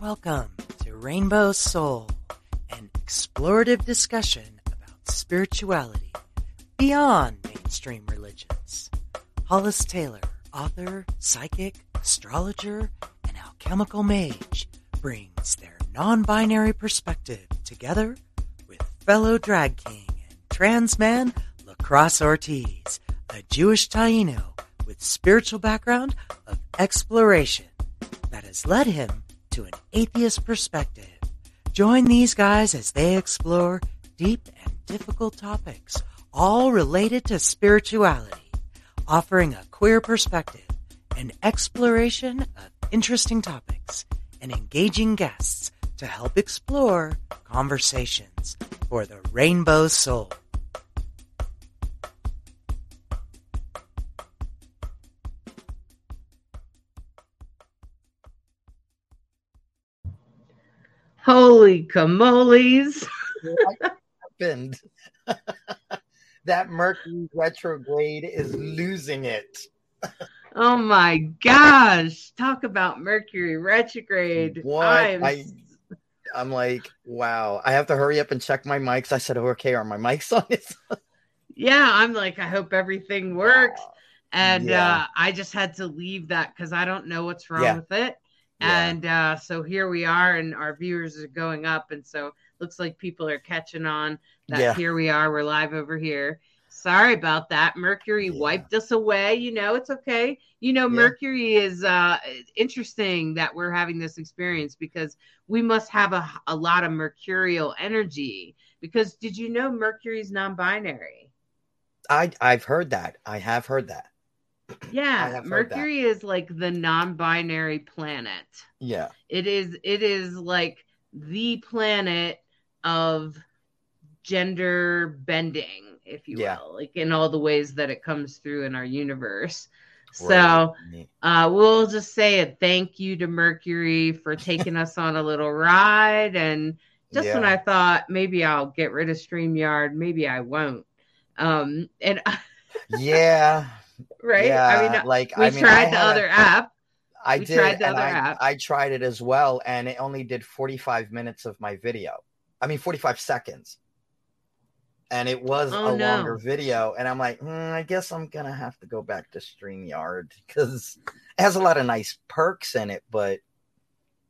Welcome to Rainbow Soul, an explorative discussion about spirituality beyond mainstream religions. Hollis Taylor, author, psychic, astrologer, and alchemical mage, brings their non binary perspective together with fellow drag king and trans man Lacrosse Ortiz, a Jewish Taino with spiritual background of exploration that has led him to an atheist perspective. Join these guys as they explore deep and difficult topics, all related to spirituality, offering a queer perspective, an exploration of interesting topics, and engaging guests to help explore conversations for the rainbow soul. Holy camoles. what happened? that Mercury retrograde is losing it. oh my gosh. Talk about Mercury retrograde. What? I'm... I, I'm like, wow. I have to hurry up and check my mics. I said, oh, okay, are my mics on? yeah, I'm like, I hope everything works. Wow. And yeah. uh, I just had to leave that because I don't know what's wrong yeah. with it. Yeah. And uh, so here we are, and our viewers are going up, and so looks like people are catching on that yeah. here we are, we're live over here. Sorry about that. Mercury yeah. wiped us away. You know, it's okay. You know, Mercury is uh, interesting that we're having this experience because we must have a, a lot of mercurial energy. Because did you know Mercury's non-binary? I I've heard that. I have heard that. Yeah, Mercury is like the non-binary planet. Yeah. It is it is like the planet of gender bending, if you yeah. will, like in all the ways that it comes through in our universe. So uh, we'll just say a thank you to Mercury for taking us on a little ride. And just yeah. when I thought maybe I'll get rid of StreamYard, maybe I won't. Um, and yeah, right? Yeah, I mean, like we I mean, tried I the other app. I we did, tried the other I, app. I tried it as well, and it only did 45 minutes of my video. I mean, 45 seconds. And it was oh, a no. longer video. And I'm like, mm, I guess I'm going to have to go back to StreamYard because it has a lot of nice perks in it, but.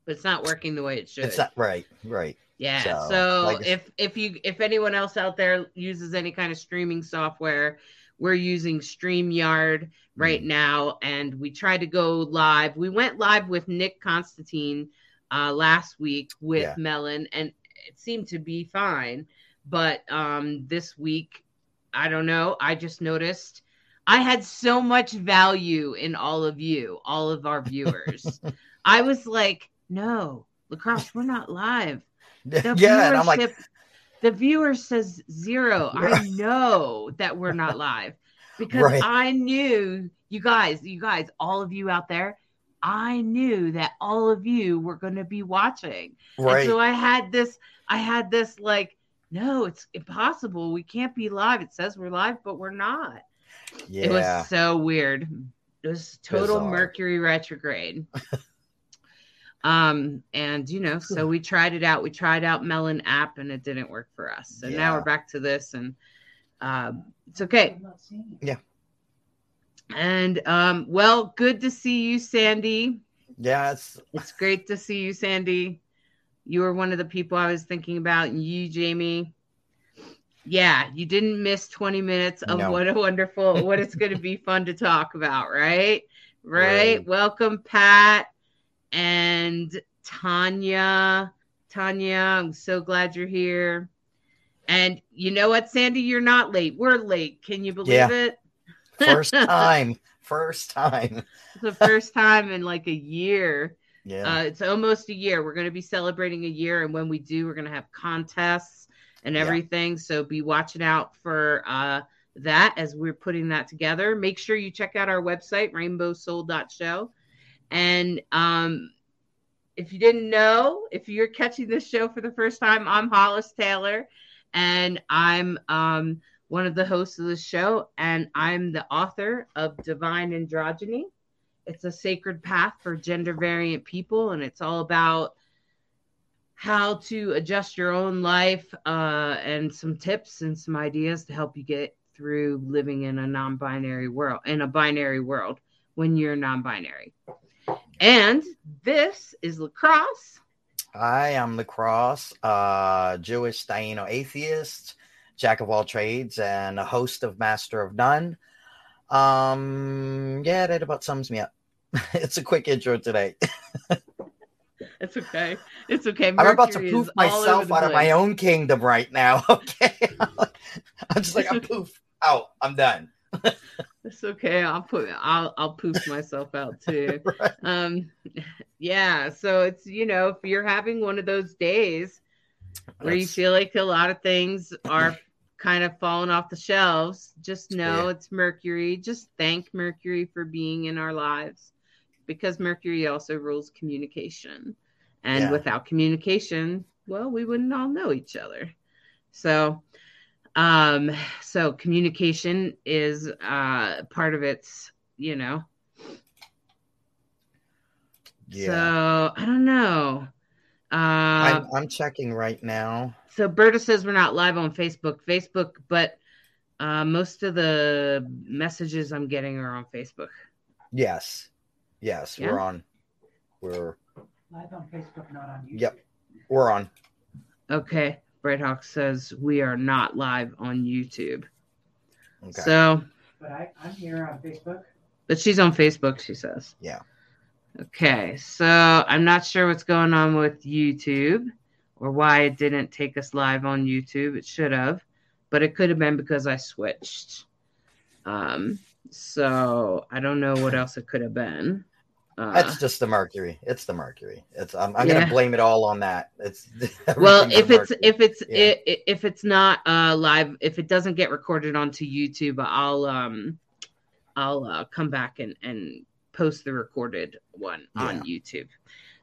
But it's not working the way it should. It's not right, right. Yeah. So, so like, if if you if anyone else out there uses any kind of streaming software, we're using StreamYard right mm. now, and we tried to go live. We went live with Nick Constantine uh, last week with yeah. Melon, and it seemed to be fine. But um, this week, I don't know. I just noticed I had so much value in all of you, all of our viewers. I was like, no, lacrosse, we're not live. The yeah, and I'm like, the viewer says zero. I know that we're not live because right. I knew you guys, you guys, all of you out there, I knew that all of you were going to be watching. Right. And so I had this, I had this like, no, it's impossible. We can't be live. It says we're live, but we're not. Yeah. It was so weird. It was total Bizarre. Mercury retrograde. Um, and you know, so we tried it out. We tried out Melon app and it didn't work for us. So yeah. now we're back to this and um it's okay. Yeah. And um, well, good to see you, Sandy. Yeah, it's it's great to see you, Sandy. You were one of the people I was thinking about. And you, Jamie. Yeah, you didn't miss 20 minutes of no. what a wonderful, what it's going to be fun to talk about, right? right? Right. Welcome, Pat and Tanya. Tanya, I'm so glad you're here. And you know what, Sandy, you're not late. We're late. Can you believe yeah. it? First time. First time. It's the first time in like a year. Yeah. Uh, it's almost a year. We're going to be celebrating a year. And when we do, we're going to have contests and everything. Yeah. So be watching out for uh, that as we're putting that together. Make sure you check out our website, rainbowsoul.show. And um, if you didn't know, if you're catching this show for the first time, I'm Hollis Taylor, and I'm um, one of the hosts of the show, and I'm the author of Divine Androgyny. It's a sacred path for gender variant people, and it's all about how to adjust your own life uh, and some tips and some ideas to help you get through living in a non-binary world in a binary world when you're non-binary and this is lacrosse Hi, i am lacrosse uh jewish Taino atheist jack of all trades and a host of master of none um yeah that about sums me up it's a quick intro today It's okay. It's okay. Mercury I'm about to poof myself out of my own kingdom right now. Okay. I'm just like I'm poof out. I'm done. it's okay. I'll put I'll I'll poof myself out too. right. Um yeah, so it's you know, if you're having one of those days where That's... you feel like a lot of things are kind of falling off the shelves, just know yeah. it's Mercury. Just thank Mercury for being in our lives because Mercury also rules communication. And yeah. without communication, well, we wouldn't all know each other. So, um, so communication is uh part of its, you know. Yeah. So I don't know. Uh, I'm, I'm checking right now. So Berta says we're not live on Facebook. Facebook, but uh, most of the messages I'm getting are on Facebook. Yes, yes, yeah? we're on. We're Live on Facebook, not on YouTube. Yep, we're on. Okay, Brighthawk says we are not live on YouTube. Okay. So, but I, I'm here on Facebook. But she's on Facebook. She says. Yeah. Okay, so I'm not sure what's going on with YouTube or why it didn't take us live on YouTube. It should have, but it could have been because I switched. Um, so I don't know what else it could have been. Uh, That's just the mercury. It's the mercury. It's I'm, I'm yeah. gonna blame it all on that. It's well, if it's if it's yeah. if it's not uh live, if it doesn't get recorded onto YouTube, I'll um I'll uh, come back and and post the recorded one yeah. on YouTube.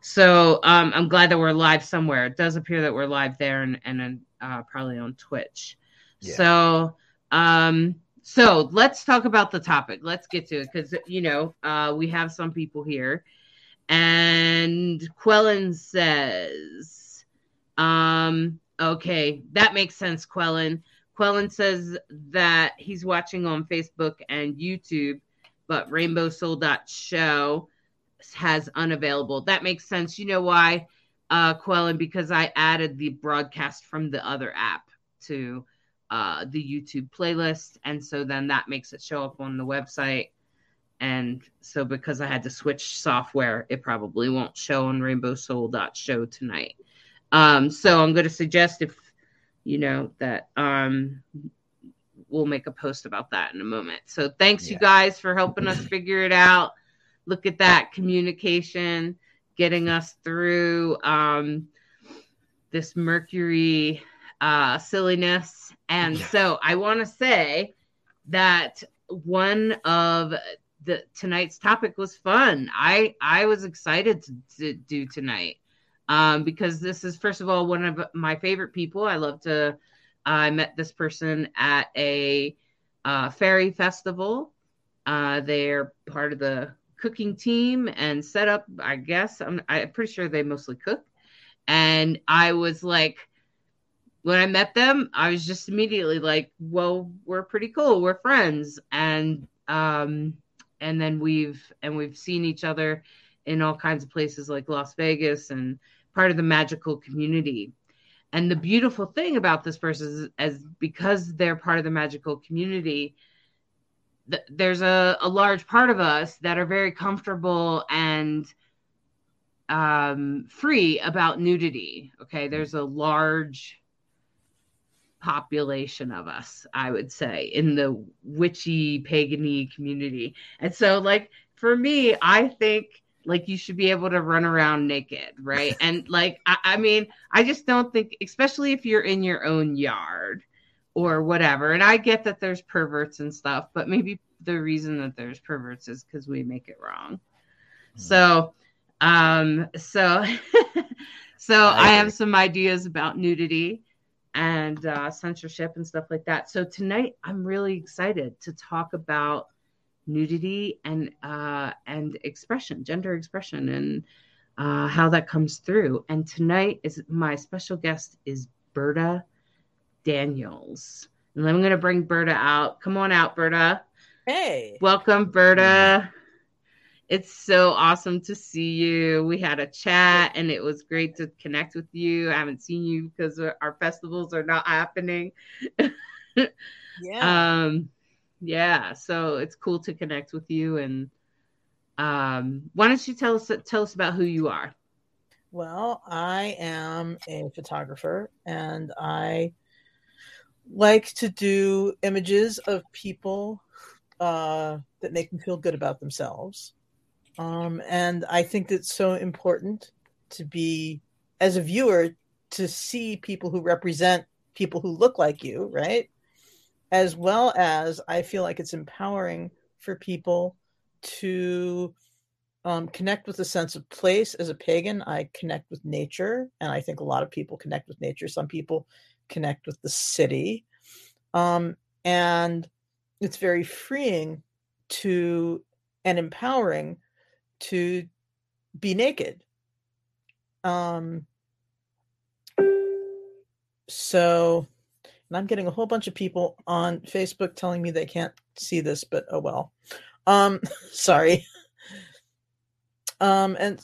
So um, I'm glad that we're live somewhere. It does appear that we're live there and and uh, probably on Twitch. So um so let's talk about the topic. Let's get to it because you know uh, we have some people here, and Quellen says, um, "Okay, that makes sense." Quellen. Quellen says that he's watching on Facebook and YouTube, but Rainbow Soul Show has unavailable. That makes sense. You know why, uh, Quellen? Because I added the broadcast from the other app to uh, the YouTube playlist. And so then that makes it show up on the website. And so because I had to switch software, it probably won't show on Rainbow Soul Show tonight. Um, so I'm going to suggest if you know that um, we'll make a post about that in a moment. So thanks yeah. you guys for helping us figure it out. Look at that communication, getting us through um, this Mercury uh, silliness. And so I want to say that one of the tonight's topic was fun. I I was excited to, to do tonight um, because this is first of all one of my favorite people. I love to. I met this person at a uh, fairy festival. Uh, they're part of the cooking team and set up. I guess I'm, I'm pretty sure they mostly cook. And I was like, when I met them, I was just immediately like, well, we're pretty cool. We're friends. And um and then we've and we've seen each other in all kinds of places like Las Vegas and part of the magical community. And the beautiful thing about this person is as because they're part of the magical community, th- there's a, a large part of us that are very comfortable and um, free about nudity. Okay, there's a large population of us, I would say, in the witchy pagany community. And so, like, for me, I think like you should be able to run around naked, right? and like, I, I mean, I just don't think, especially if you're in your own yard or whatever. And I get that there's perverts and stuff, but maybe the reason that there's perverts is because we make it wrong. Mm. So, um, so, so I, I have some ideas about nudity and uh, censorship and stuff like that. So tonight, I'm really excited to talk about nudity and uh, and expression, gender expression, and uh, how that comes through. And tonight is my special guest is Berta Daniels. And I'm going to bring Berta out. Come on out, Berta. Hey. Welcome, Berta. It's so awesome to see you. We had a chat and it was great to connect with you. I haven't seen you because our festivals are not happening. yeah. Um yeah, so it's cool to connect with you and um why don't you tell us tell us about who you are? Well, I am a photographer and I like to do images of people uh, that make them feel good about themselves. Um, and I think it's so important to be, as a viewer, to see people who represent people who look like you, right? As well as I feel like it's empowering for people to um, connect with a sense of place. As a pagan, I connect with nature, and I think a lot of people connect with nature. Some people connect with the city. Um, and it's very freeing to and empowering to be naked. Um, so, and I'm getting a whole bunch of people on Facebook telling me they can't see this, but oh well. Um, sorry. Um, and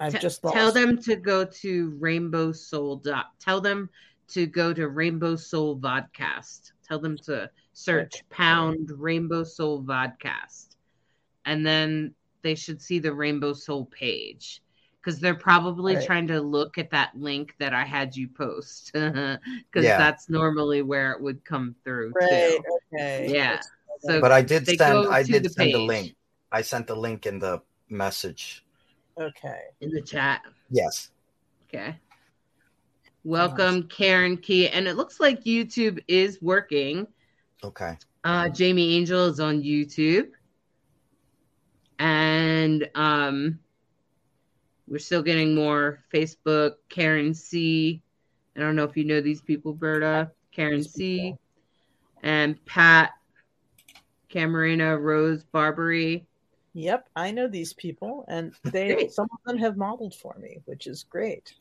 I've just lost. tell them to go to Rainbow Soul. Dot, tell them to go to Rainbow Soul Vodcast. Tell them to search pound Rainbow Soul Vodcast and then they should see the Rainbow Soul page because they're probably right. trying to look at that link that I had you post because yeah. that's normally where it would come through. Right. Too. Okay. Yeah. So but I did send I did send page. the link. I sent the link in the message. Okay. In the chat. Yes. Okay. Welcome, nice. Karen Key. And it looks like YouTube is working. Okay. Uh, Jamie Angel is on YouTube and um, we're still getting more Facebook. Karen C. I don't know if you know these people, Berta. Karen C. And Pat Camarena Rose Barbary. Yep, I know these people, and they some of them have modeled for me, which is great.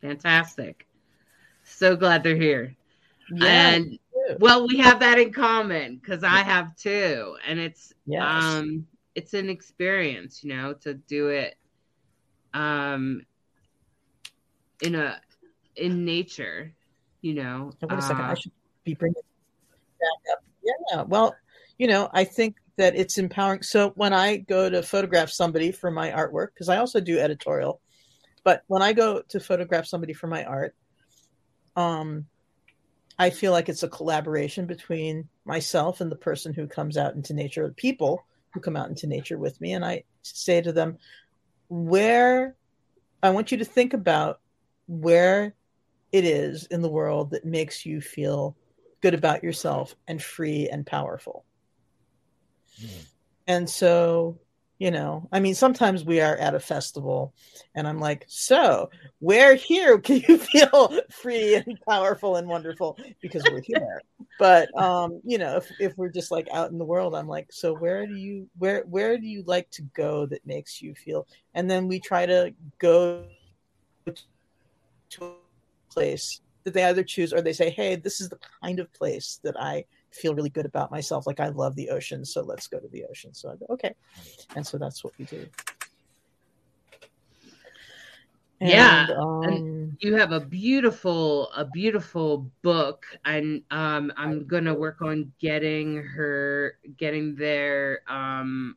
Fantastic. So glad they're here. Yeah, and well, we have that in common because I have two, and it's yes. um it's an experience, you know, to do it um in a in nature, you know. wait a second, uh, I should be bringing back up. Yeah, well, you know, I think that it's empowering. So when I go to photograph somebody for my artwork, because I also do editorial, but when I go to photograph somebody for my art, um, I feel like it's a collaboration between myself and the person who comes out into nature, people who come out into nature with me and I say to them, where I want you to think about where it is in the world that makes you feel good about yourself and free and powerful. Mm. And so you know i mean sometimes we are at a festival and i'm like so where here. Can you feel free and powerful and wonderful? Because we're here. But um you know if, if we're just like out in the world i'm like so where do you where where do you like to go that makes you feel? And then we try to go to a place that they either choose or they say hey this is the kind of place that i feel really good about myself. Like I love the ocean, so let's go to the ocean. So I go, okay. And so that's what we do. And, yeah, um, and you have a beautiful, a beautiful book, and um, I'm gonna work on getting her, getting their um,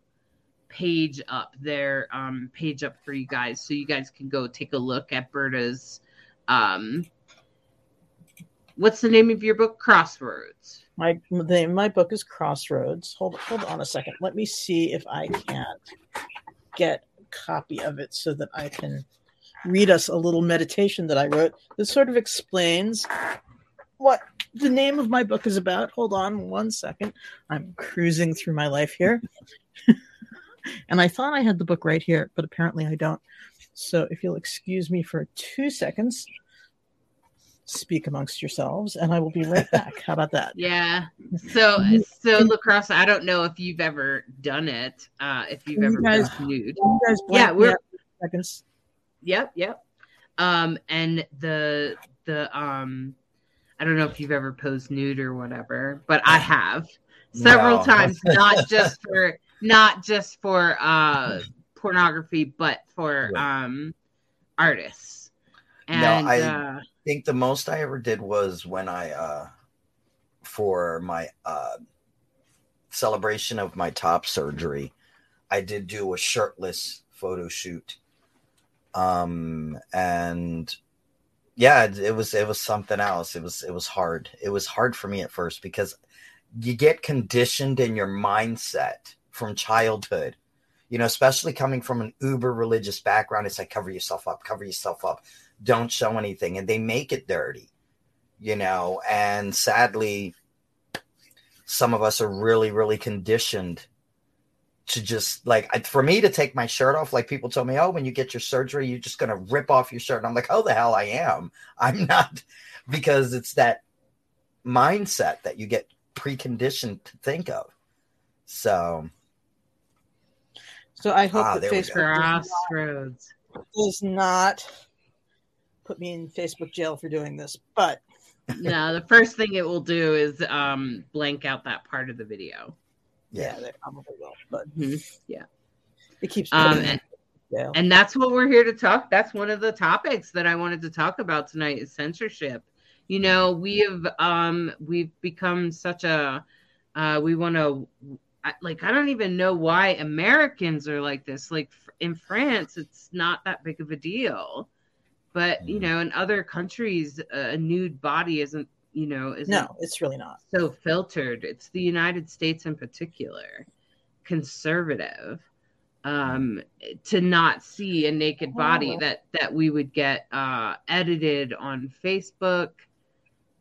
page up, their um, page up for you guys, so you guys can go take a look at Berta's. Um, what's the name of your book? Crossroads. My the name of my book is Crossroads. Hold hold on a second. Let me see if I can't get a copy of it so that I can read us a little meditation that I wrote that sort of explains what the name of my book is about. Hold on one second. I'm cruising through my life here. and I thought I had the book right here, but apparently I don't. So if you'll excuse me for two seconds, speak amongst yourselves, and I will be right back. How about that? Yeah. So, so lacrosse. I don't know if you've ever done it. Uh, if you've ever guys, been nude. yeah, we're seconds. Yep, yep. Um, and the the um, I don't know if you've ever posed nude or whatever, but I have several no. times. Not just for not just for uh pornography, but for right. um artists. And, no, I uh, think the most I ever did was when I uh for my uh celebration of my top surgery, I did do a shirtless photo shoot. Um and yeah, it, it was it was something else. It was it was hard. It was hard for me at first because you get conditioned in your mindset from childhood you know especially coming from an uber religious background it's like cover yourself up cover yourself up don't show anything and they make it dirty you know and sadly some of us are really really conditioned to just like for me to take my shirt off like people tell me oh when you get your surgery you're just going to rip off your shirt and i'm like oh the hell i am? I'm not because it's that mindset that you get preconditioned to think of. So so i hope ah, that facebook does not, does not put me in facebook jail for doing this but no the first thing it will do is um blank out that part of the video yeah, they probably will. But mm-hmm. yeah, it keeps. Um, and, and that's what we're here to talk. That's one of the topics that I wanted to talk about tonight is censorship. You know, we have um we've become such a uh we want to like I don't even know why Americans are like this. Like in France, it's not that big of a deal, but you mm. know, in other countries, a nude body isn't you know is no it's really not so filtered it's the united states in particular conservative um to not see a naked body oh. that that we would get uh edited on facebook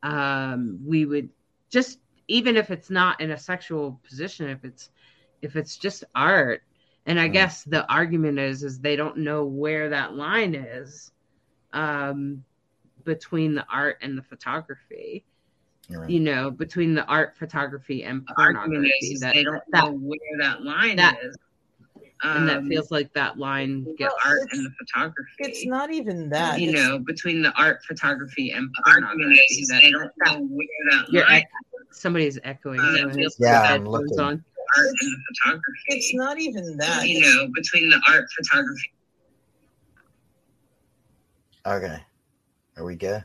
um we would just even if it's not in a sexual position if it's if it's just art and i mm. guess the argument is is they don't know where that line is um between the art and the photography. Right. You know, between the art, photography, and pornography. That, they don't that, know where that line that, is. Um, and that um, feels like that line gets well, art and the photography. It's not even that. You it's, know, between the art, photography, and pornography. That, they don't know where that line e- Somebody's echoing. Uh, so yeah, I'm looking. On. Art and the photography. It's not even that. You know, between the art, photography. Okay. Are we good?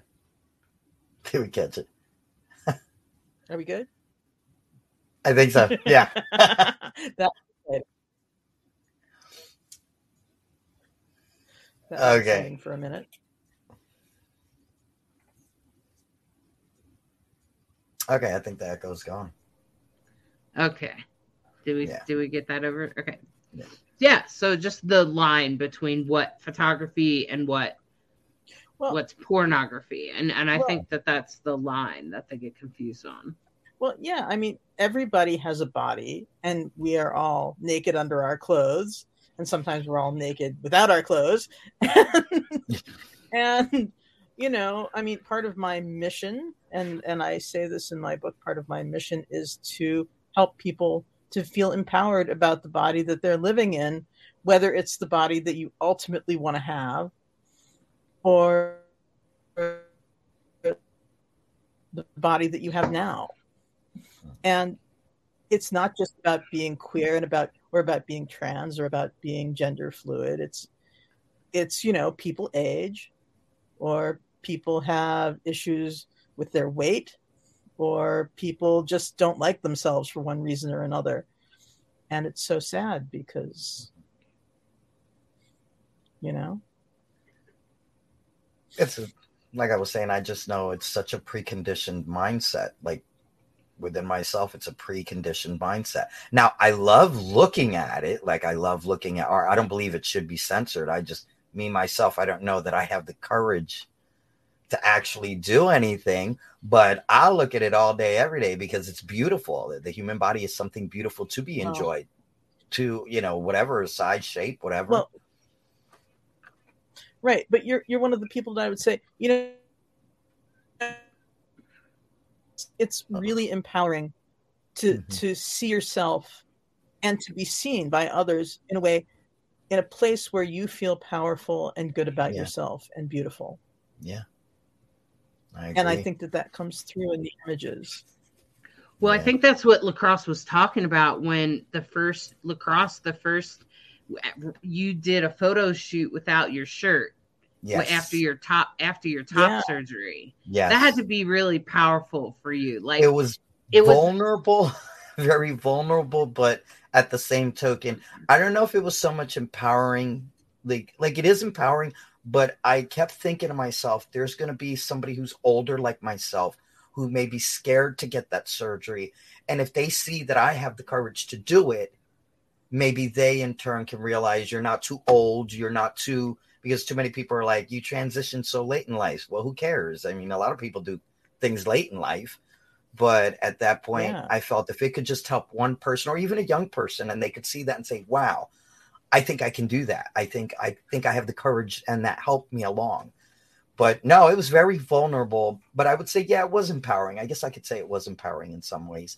Did we catch it? Are we good? I think so. Yeah. That's okay. For a minute. Okay, I think the echo's gone. Okay. Did we yeah. did we get that over? Okay. Yeah. yeah. So just the line between what photography and what well, what's pornography. And and i well, think that that's the line that they get confused on. Well yeah i mean everybody has a body and we are all naked under our clothes. And sometimes we're all naked without our clothes. And you know i mean part of my mission and and i say this in my book part of my mission is to help people to feel empowered about the body that they're living in whether it's the body that you ultimately want to have or the body that you have now. And it's not just about being queer and about or about being trans or about being gender fluid. It's it's you know people age or people have issues with their weight or people just don't like themselves for one reason or another. And it's so sad because you know it's a, like I was saying, I just know it's such a preconditioned mindset. Like within myself, it's a preconditioned mindset. Now, I love looking at it. Like I love looking at art. I don't believe it should be censored. I just, me myself, I don't know that I have the courage to actually do anything, but I look at it all day, every day because it's beautiful. The human body is something beautiful to be enjoyed, to you know, whatever size, shape, whatever. Well, right but you're you're one of the people that i would say you know it's really empowering to mm-hmm. to see yourself and to be seen by others in a way in a place where you feel powerful and good about yeah. yourself and beautiful yeah I and i think that that comes through in the images well yeah. i think that's what lacrosse was talking about when the first lacrosse the first you did a photo shoot without your shirt yes. after your top after your top yeah. surgery yeah that had to be really powerful for you like it was it vulnerable was very vulnerable but at the same token i don't know if it was so much empowering like like it is empowering but i kept thinking to myself there's going to be somebody who's older like myself who may be scared to get that surgery and if they see that i have the courage to do it maybe they in turn can realize you're not too old you're not too because too many people are like you transition so late in life well who cares i mean a lot of people do things late in life but at that point, yeah. I felt if it could just help one person or even a young person and they could see that and say, wow, I think I can do that. I think I think I have the courage and that helped me along. But no, it was very vulnerable. But I would say, yeah, it was empowering. I guess I could say it was empowering in some ways.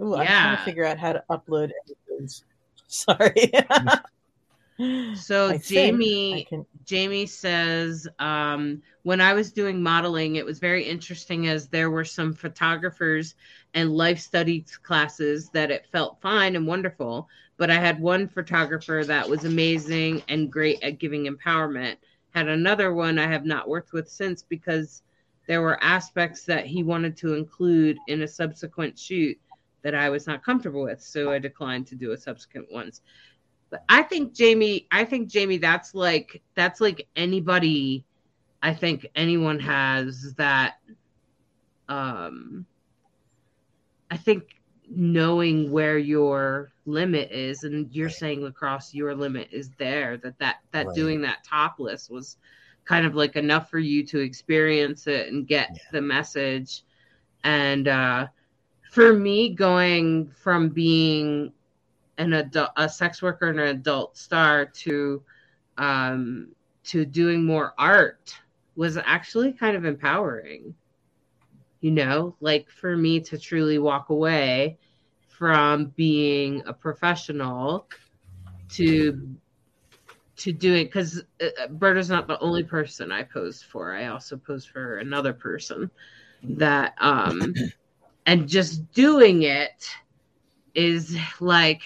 Ooh, I'm trying to figure out how to upload episodes. Sorry. So I Jamie can... Jamie says um, when I was doing modeling, it was very interesting as there were some photographers and life studies classes that it felt fine and wonderful. But I had one photographer that was amazing and great at giving empowerment. Had another one I have not worked with since because there were aspects that he wanted to include in a subsequent shoot that I was not comfortable with. So I declined to do a subsequent ones. But I think Jamie, I think Jamie, that's like that's like anybody. I think anyone has that. Um, I think knowing where your limit is, and you're saying lacrosse, your limit is there. That that that right. doing that topless was kind of like enough for you to experience it and get yeah. the message. And uh, for me, going from being an adult, a sex worker and an adult star to um, to doing more art was actually kind of empowering. You know, like for me to truly walk away from being a professional to to doing because uh, uh, Berta's not the only person I posed for. I also posed for another person that um and just doing it is like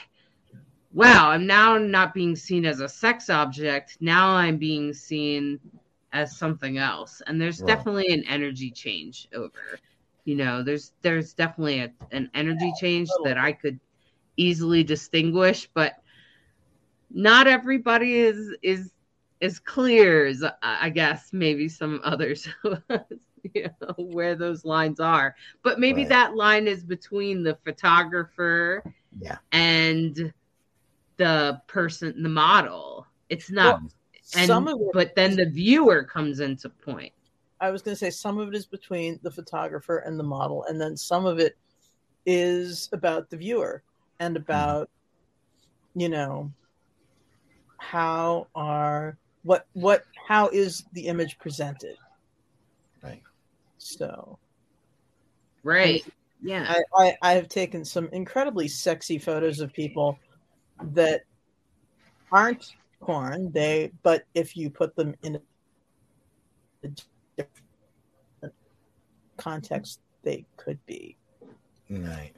wow, I'm now not being seen as a sex object. Now I'm being seen as something else. And there's right. definitely an energy change over. You know, there's there's definitely a, an energy change that I could easily distinguish, but not everybody is is as clear as I guess maybe some others you know where those lines are. But maybe right. that line is between the photographer yeah. and the person, the model. It's not. Well, and, some of it, but then the viewer comes into point. I was going to say some of it is between the photographer and the model, and then some of it is about the viewer and mm-hmm. about, mm-hmm. you know, how are what what how is the image presented? Right. So. Right. Yeah. I, I, I have taken some incredibly sexy photos of people that aren't porn. They, but if you put them in a different context, they could be. Right.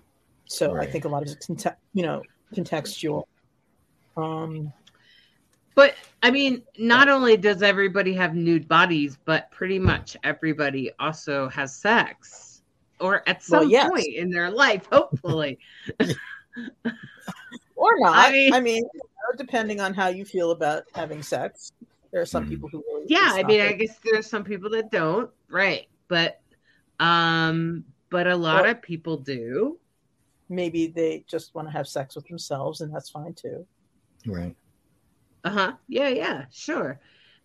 So right. I think a lot of it's you know contextual. Um, but I mean, not only does everybody have nude bodies, but pretty much everybody also has sex, or at some well, yes. point in their life, hopefully. or not. I mean, I mean you know, depending on how you feel about having sex. There are some hmm. people who really Yeah, I mean, it. I guess there are some people that don't, right? But um but a lot of people do. Maybe they just want to have sex with themselves and that's fine too. Right. Uh-huh. Yeah, yeah, sure.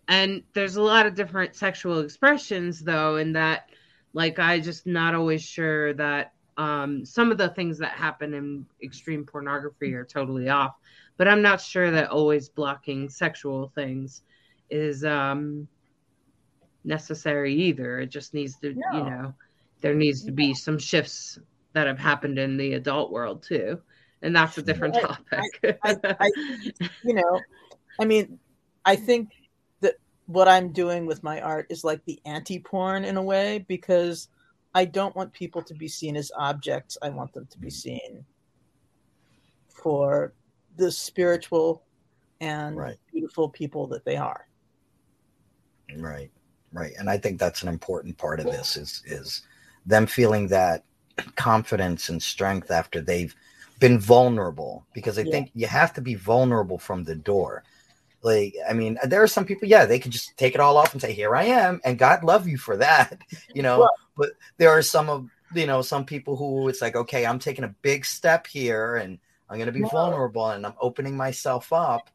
And there's a lot of different sexual expressions though, in that like I just not always sure that um, some of the things that happen in extreme pornography are totally off, but I'm not sure that always blocking sexual things is um, necessary either. It just needs to, no. you know, there needs to be some shifts that have happened in the adult world too. And that's a different I, topic. I, I, you know, I mean, I think that what I'm doing with my art is like the anti porn in a way because I don't want people to be seen as objects. I want them to be seen for the spiritual and right. beautiful people that they are. Right. Right. And I think that's an important part of this is is them feeling that confidence and strength after they've been vulnerable because I yeah. think you have to be vulnerable from the door. Like, I mean, uh, there are some people, yeah, they can just take it all off and say, Here I am, and God love you for that, you know. But there are some of you know, some people who it's like, okay, I'm taking a big step here and I'm gonna be vulnerable and I'm opening myself up.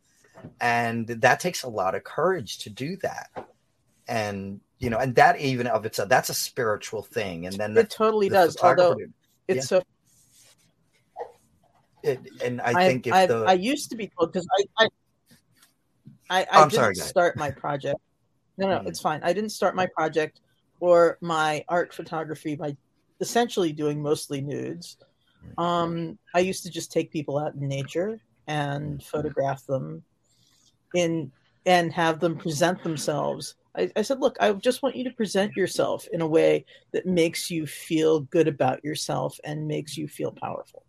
And that takes a lot of courage to do that. And you know, and that even of itself, that's a spiritual thing. And then it totally the does. Although it's yeah. so. It, and I, I think if I, the I used to be told because I I I, I didn't sorry, start my project. No, no, it's fine. I didn't start my project or my art photography by essentially doing mostly nudes. Um, I used to just take people out in nature and photograph them in and have them present themselves I, I, said, look, I just want you to present yourself in a way that makes you feel good about yourself and makes you feel powerful.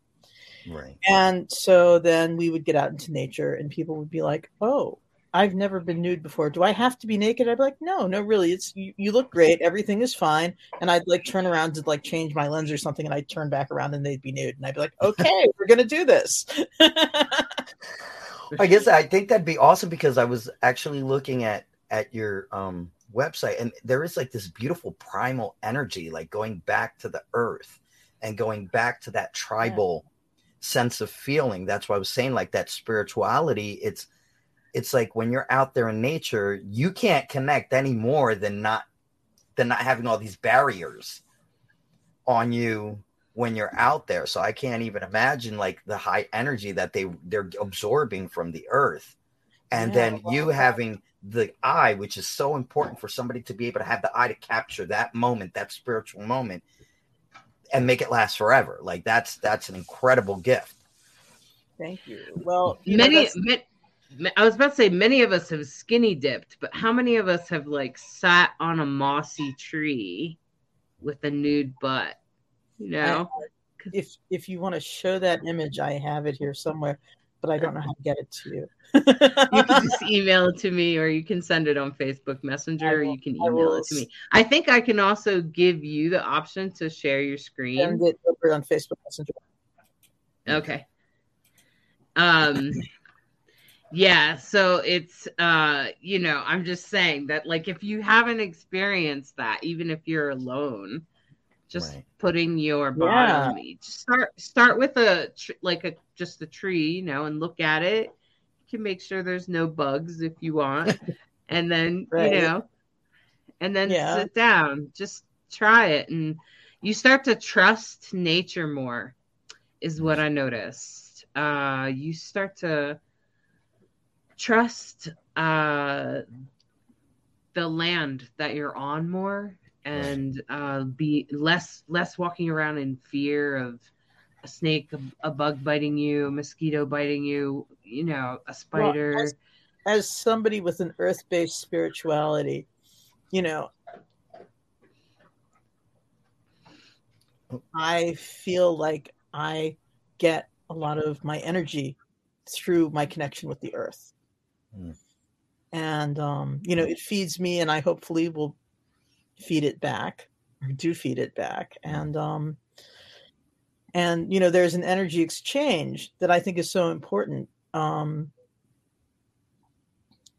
Right. And so then we would get out into nature and people would be like, oh, I've never been nude before. Do I have to be naked? I'd be like, no, no, really. It's you, you look great. Everything is fine. And I'd like turn around to like change my lens or something and I'd turn back around and they'd be nude. And I'd be like, okay, we're going to do this. I guess I think that'd be awesome because I was actually looking at at your um, website, and there is like this beautiful primal energy, like going back to the earth and going back to that tribal yeah. sense of feeling. That's why I was saying, like that spirituality. It's it's like when you're out there in nature, you can't connect any more than not than not having all these barriers on you when you're out there. So I can't even imagine like the high energy that they they're absorbing from the earth. And yeah, then well, you having the eye, which is so important for somebody to be able to have the eye to capture that moment, that spiritual moment, and make it last forever. Like that's that's an incredible gift. Thank you. Well, you many, know, I was about to say many of us have skinny dipped, but how many of us have like sat on a mossy tree with a nude butt? You know, if if you want to show that image, I have it here somewhere but I don't know how to get it to you. you can just email it to me or you can send it on Facebook Messenger will, or you can email it to me. I think I can also give you the option to share your screen. Send it over on Facebook Messenger. Okay. Um yeah, so it's uh you know, I'm just saying that like if you haven't experienced that even if you're alone, just right. putting your body yeah. on me. Just start start with a like a just a tree, you know, and look at it. You can make sure there's no bugs if you want, and then right. you know, and then yeah. sit down. Just try it, and you start to trust nature more. Is what I noticed. Uh, you start to trust uh, the land that you're on more and uh, be less less walking around in fear of a snake, a, a bug biting you, a mosquito biting you, you know, a spider. Well, as, as somebody with an earth-based spirituality, you know, I feel like I get a lot of my energy through my connection with the earth. Mm. And um, you know, it feeds me and I hopefully will feed it back or do feed it back. And um and you know there's an energy exchange that i think is so important. Um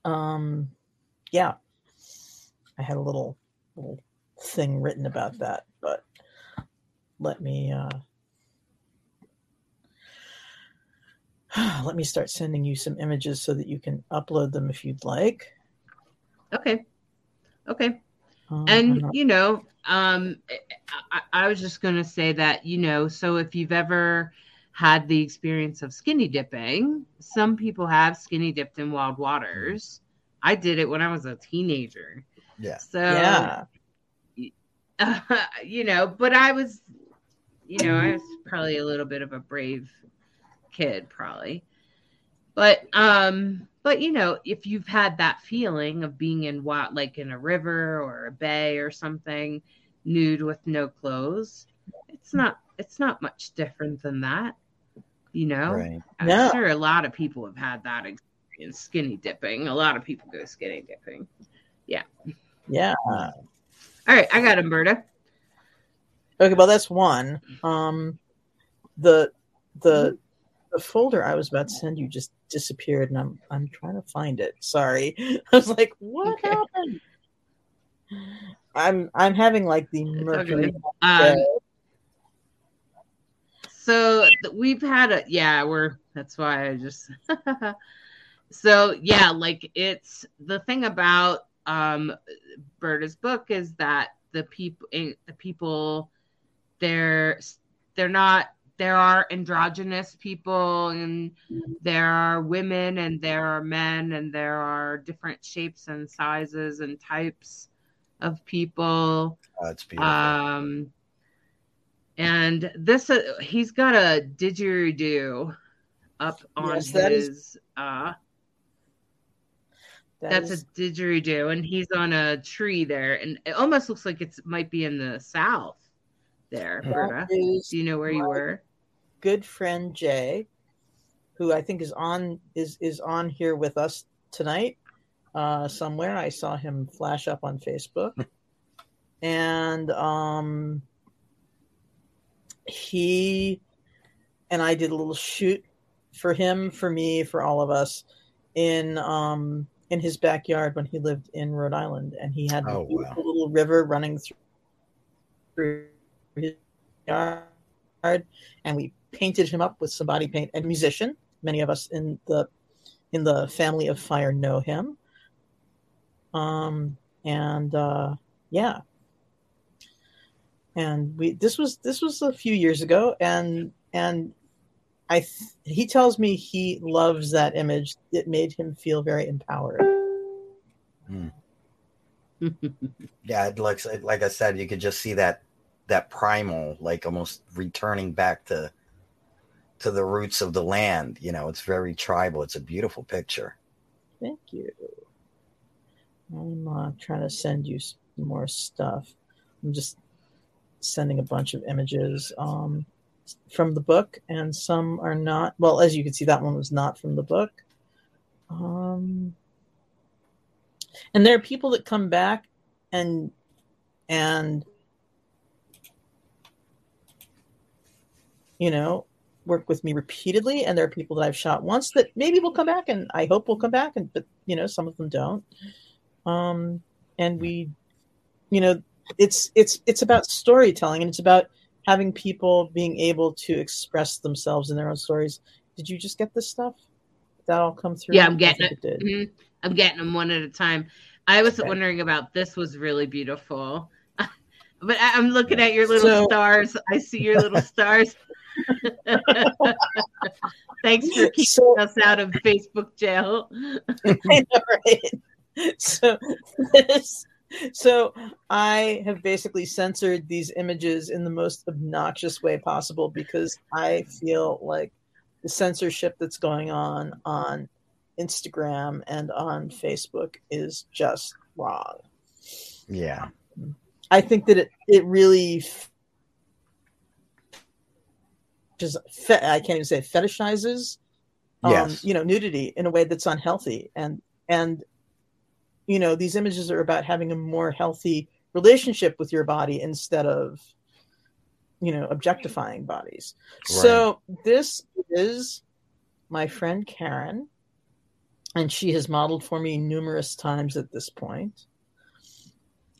um yeah. I had a little little thing written about that but let me uh let me start sending you some images so that you can upload them if you'd like okay okay um, and you know, um, I, I was just going to say that you know, so if you've ever had the experience of skinny dipping, some people have skinny dipped in wild waters. I did it when I was a teenager, Yeah. So yeah. Uh, you know, but I was, you know, I was probably a little bit of a brave kid, probably. But um, but you know, if you've had that feeling of being in what, like in a river or a bay or something, nude with no clothes, it's not it's not much different than that. You know, right. I'm no. sure a lot of people have had that experience. Skinny dipping. A lot of people go skinny dipping. Yeah. Yeah. All right, I got Umberta. Okay, well that's one. Um, the the the folder I was about to send you just disappeared, and I'm I'm trying to find it. Sorry, I was like, what okay. happened? I'm I'm having like the mercury. Um, so we've had a yeah, we're that's why I just so yeah, like it's the thing about um Berta's book is that the people eh, the people they're they're not there are androgynous people and there are women and there are men and there are different shapes and sizes and types of people. Oh, that's beautiful. Um, and this uh, he's got a didgeridoo up on yes, that his is, uh that that's is, a didgeridoo and he's on a tree there and it almost looks like it might be in the south there Berta. Do you know where you were? Good friend Jay, who I think is on is is on here with us tonight uh, somewhere. I saw him flash up on Facebook, and um, he and I did a little shoot for him, for me, for all of us in um, in his backyard when he lived in Rhode Island, and he had oh, a wow. little river running through, through his yard, and we painted him up with some body paint. And musician, many of us in the in the family of fire know him. Um, and uh, yeah, and we this was this was a few years ago, and and I th- he tells me he loves that image. It made him feel very empowered. Mm. yeah, it looks like I said, you could just see that that primal, like almost returning back to to the roots of the land. You know, it's very tribal. It's a beautiful picture. Thank you. I'm uh, trying to send you more stuff. I'm just sending a bunch of images um, from the book, and some are not. Well, as you can see, that one was not from the book. Um, and there are people that come back and and you know work with me repeatedly and there are people that i've shot once that maybe will come back and i hope will come back and but you know some of them don't. Um and we you know it's it's it's about storytelling and it's about having people being able to express themselves in their own stories. Did you just get this stuff? That all come through? Yeah i'm getting it, it. Mm-hmm. i'm getting them one at a time. I was okay. wondering about this was really beautiful. But i'm looking at your little so, stars. I see your little stars Thanks for keeping so, us out of Facebook jail. I know, right? So this, so I have basically censored these images in the most obnoxious way possible because I feel like the censorship that's going on on Instagram and on Facebook is just wrong. Yeah. I think that it, it really just fe- I can't even say fetishizes, um, yes. you know, nudity in a way that's unhealthy. And and you know, these images are about having a more healthy relationship with your body instead of you know objectifying bodies. Right. So this is my friend Karen, and she has modeled for me numerous times at this point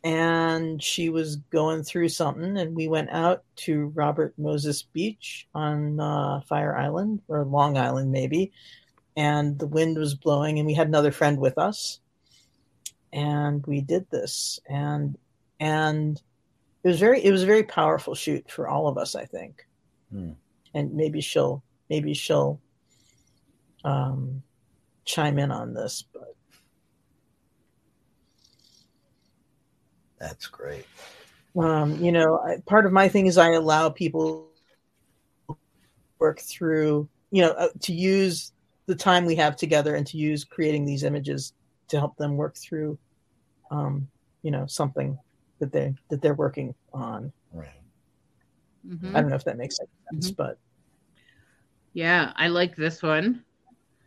and she was going through something and we went out to robert moses beach on uh, fire island or long island maybe and the wind was blowing and we had another friend with us and we did this and and it was very it was a very powerful shoot for all of us i think hmm. and maybe she'll maybe she'll um, chime in on this but That's great. Um, you know, I, part of my thing is I allow people work through, you know, uh, to use the time we have together and to use creating these images to help them work through, um, you know, something that they that they're working on. Right. Mm-hmm. I don't know if that makes sense, mm-hmm. but yeah, I like this one.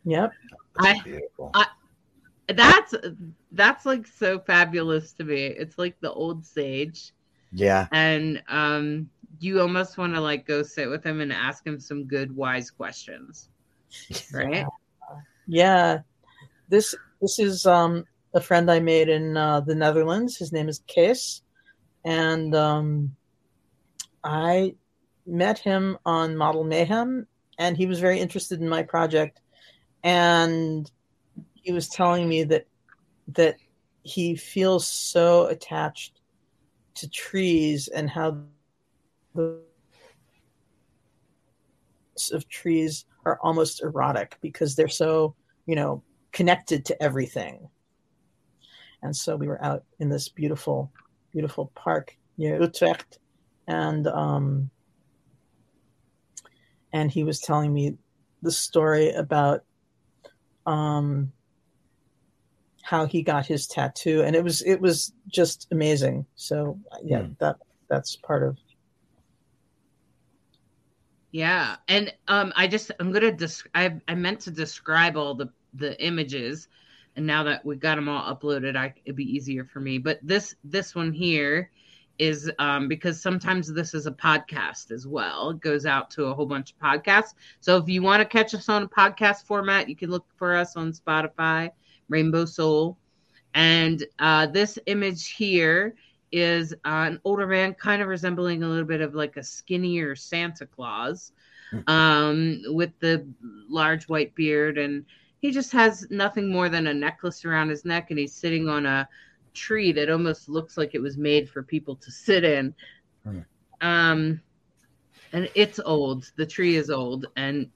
Yep. I, I, that's that's like so fabulous to me. It's like the old sage. Yeah. And um you almost want to like go sit with him and ask him some good wise questions. Right? Yeah. This this is um a friend I made in uh, the Netherlands. His name is Kees. And um I met him on Model Mayhem and he was very interested in my project and he was telling me that that he feels so attached to trees and how the of trees are almost erotic because they're so you know connected to everything. And so we were out in this beautiful beautiful park near utrecht and um and he was telling me the story about um, how he got his tattoo, and it was it was just amazing. So yeah, mm. that that's part of. Yeah, and um, I just I'm gonna dis- I I meant to describe all the the images, and now that we got them all uploaded, I it'd be easier for me. But this this one here is um, because sometimes this is a podcast as well. It goes out to a whole bunch of podcasts. So if you want to catch us on a podcast format, you can look for us on Spotify, Rainbow Soul. And uh, this image here is uh, an older man, kind of resembling a little bit of like a skinnier Santa Claus hmm. um, with the large white beard. And he just has nothing more than a necklace around his neck, and he's sitting on a tree that almost looks like it was made for people to sit in. Hmm. Um, and it's old. The tree is old, and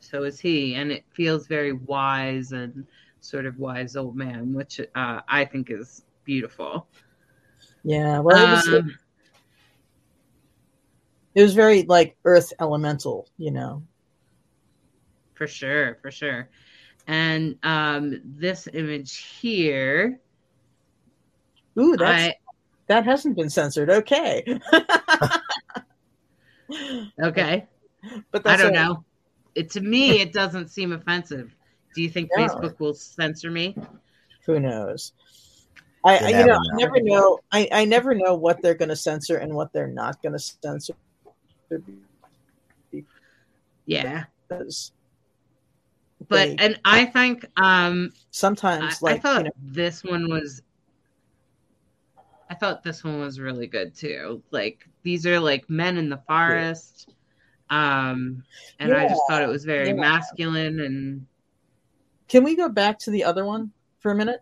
so is he. And it feels very wise and sort of wise old man, which uh, I think is beautiful. Yeah, well, it was, um, it was very like earth elemental, you know. For sure, for sure. And um, this image here Ooh, that's I, that hasn't been censored. Okay. okay. But I don't know. It to me, it doesn't seem offensive. Do you think no. Facebook will censor me? Who knows? I, I you know, I never know. I, I never know what they're going to censor and what they're not going to censor. Yeah. Because but they, and I think um sometimes I, like I thought you know, this one was I thought this one was really good too. Like these are like men in the forest. Um and yeah. I just thought it was very yeah. masculine and Can we go back to the other one for a minute?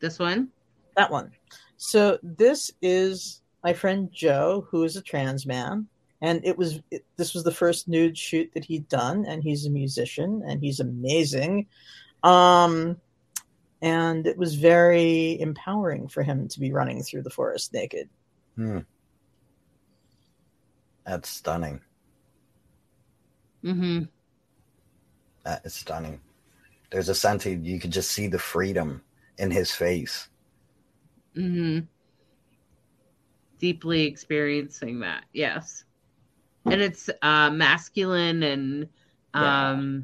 This one? That one. So this is my friend Joe who is a trans man and it was it, this was the first nude shoot that he'd done and he's a musician and he's amazing. Um and it was very empowering for him to be running through the forest naked. Hmm. That's stunning. Mm-hmm. That is stunning. There's a sense of, you could just see the freedom in his face. Mm-hmm. Deeply experiencing that, yes. And it's uh, masculine and um, yeah.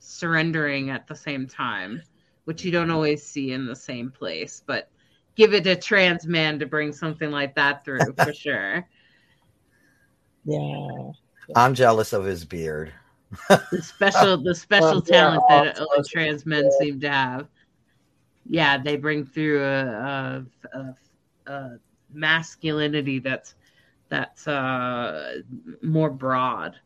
surrendering at the same time which you don't always see in the same place. But give it a trans man to bring something like that through for sure. Yeah. I'm jealous of his beard. The special the special talent that only trans men seem to have. Yeah, they bring through a, a, a, a masculinity that's that's uh, more broad.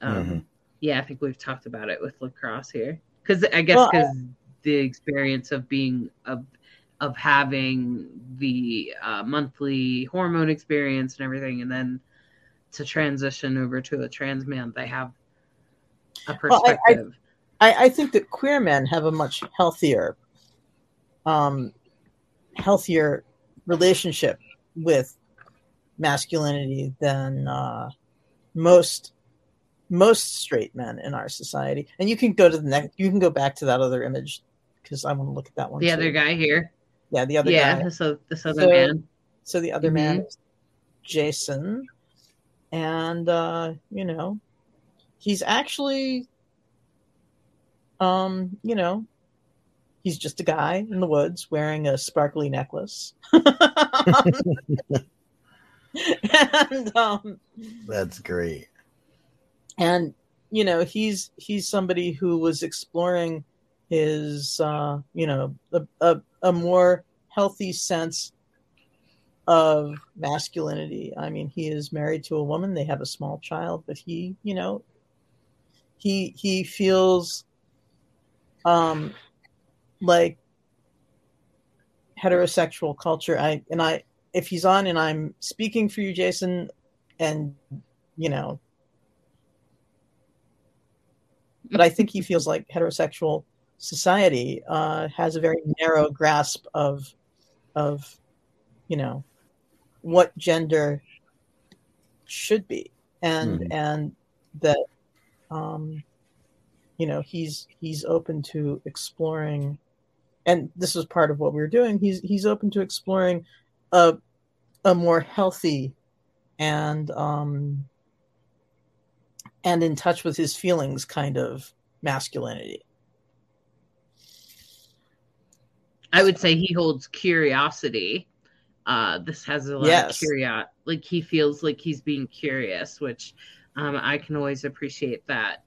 Um, mm-hmm. Yeah, I think we've talked about it with lacrosse here because I guess because well, the experience of being of of having the uh, monthly hormone experience and everything, and then to transition over to a trans man, they have a perspective. Well, I, I, I, think that queer men have a much healthier, um, healthier relationship with masculinity than uh, most most straight men in our society. And you can go to the next. You can go back to that other image because I want to look at that one. The too. other guy here. Yeah, the other yeah, guy. so this other so, man. So the other mm-hmm. man Jason, and uh, you know, he's actually, um, you know, he's just a guy in the woods wearing a sparkly necklace. and um, that's great. And you know, he's he's somebody who was exploring his, uh, you know, a, a, a more healthy sense of masculinity. I mean, he is married to a woman; they have a small child, but he, you know, he he feels um like heterosexual culture. I and I if he's on and I'm speaking for you, Jason, and you know, but I think he feels like heterosexual society uh, has a very narrow grasp of of you know what gender should be and mm-hmm. and that um you know he's he's open to exploring and this is part of what we are doing. He's he's open to exploring a a more healthy and um and in touch with his feelings kind of masculinity. I would say he holds curiosity. Uh this has a lot yes. of curiosity like he feels like he's being curious which um i can always appreciate that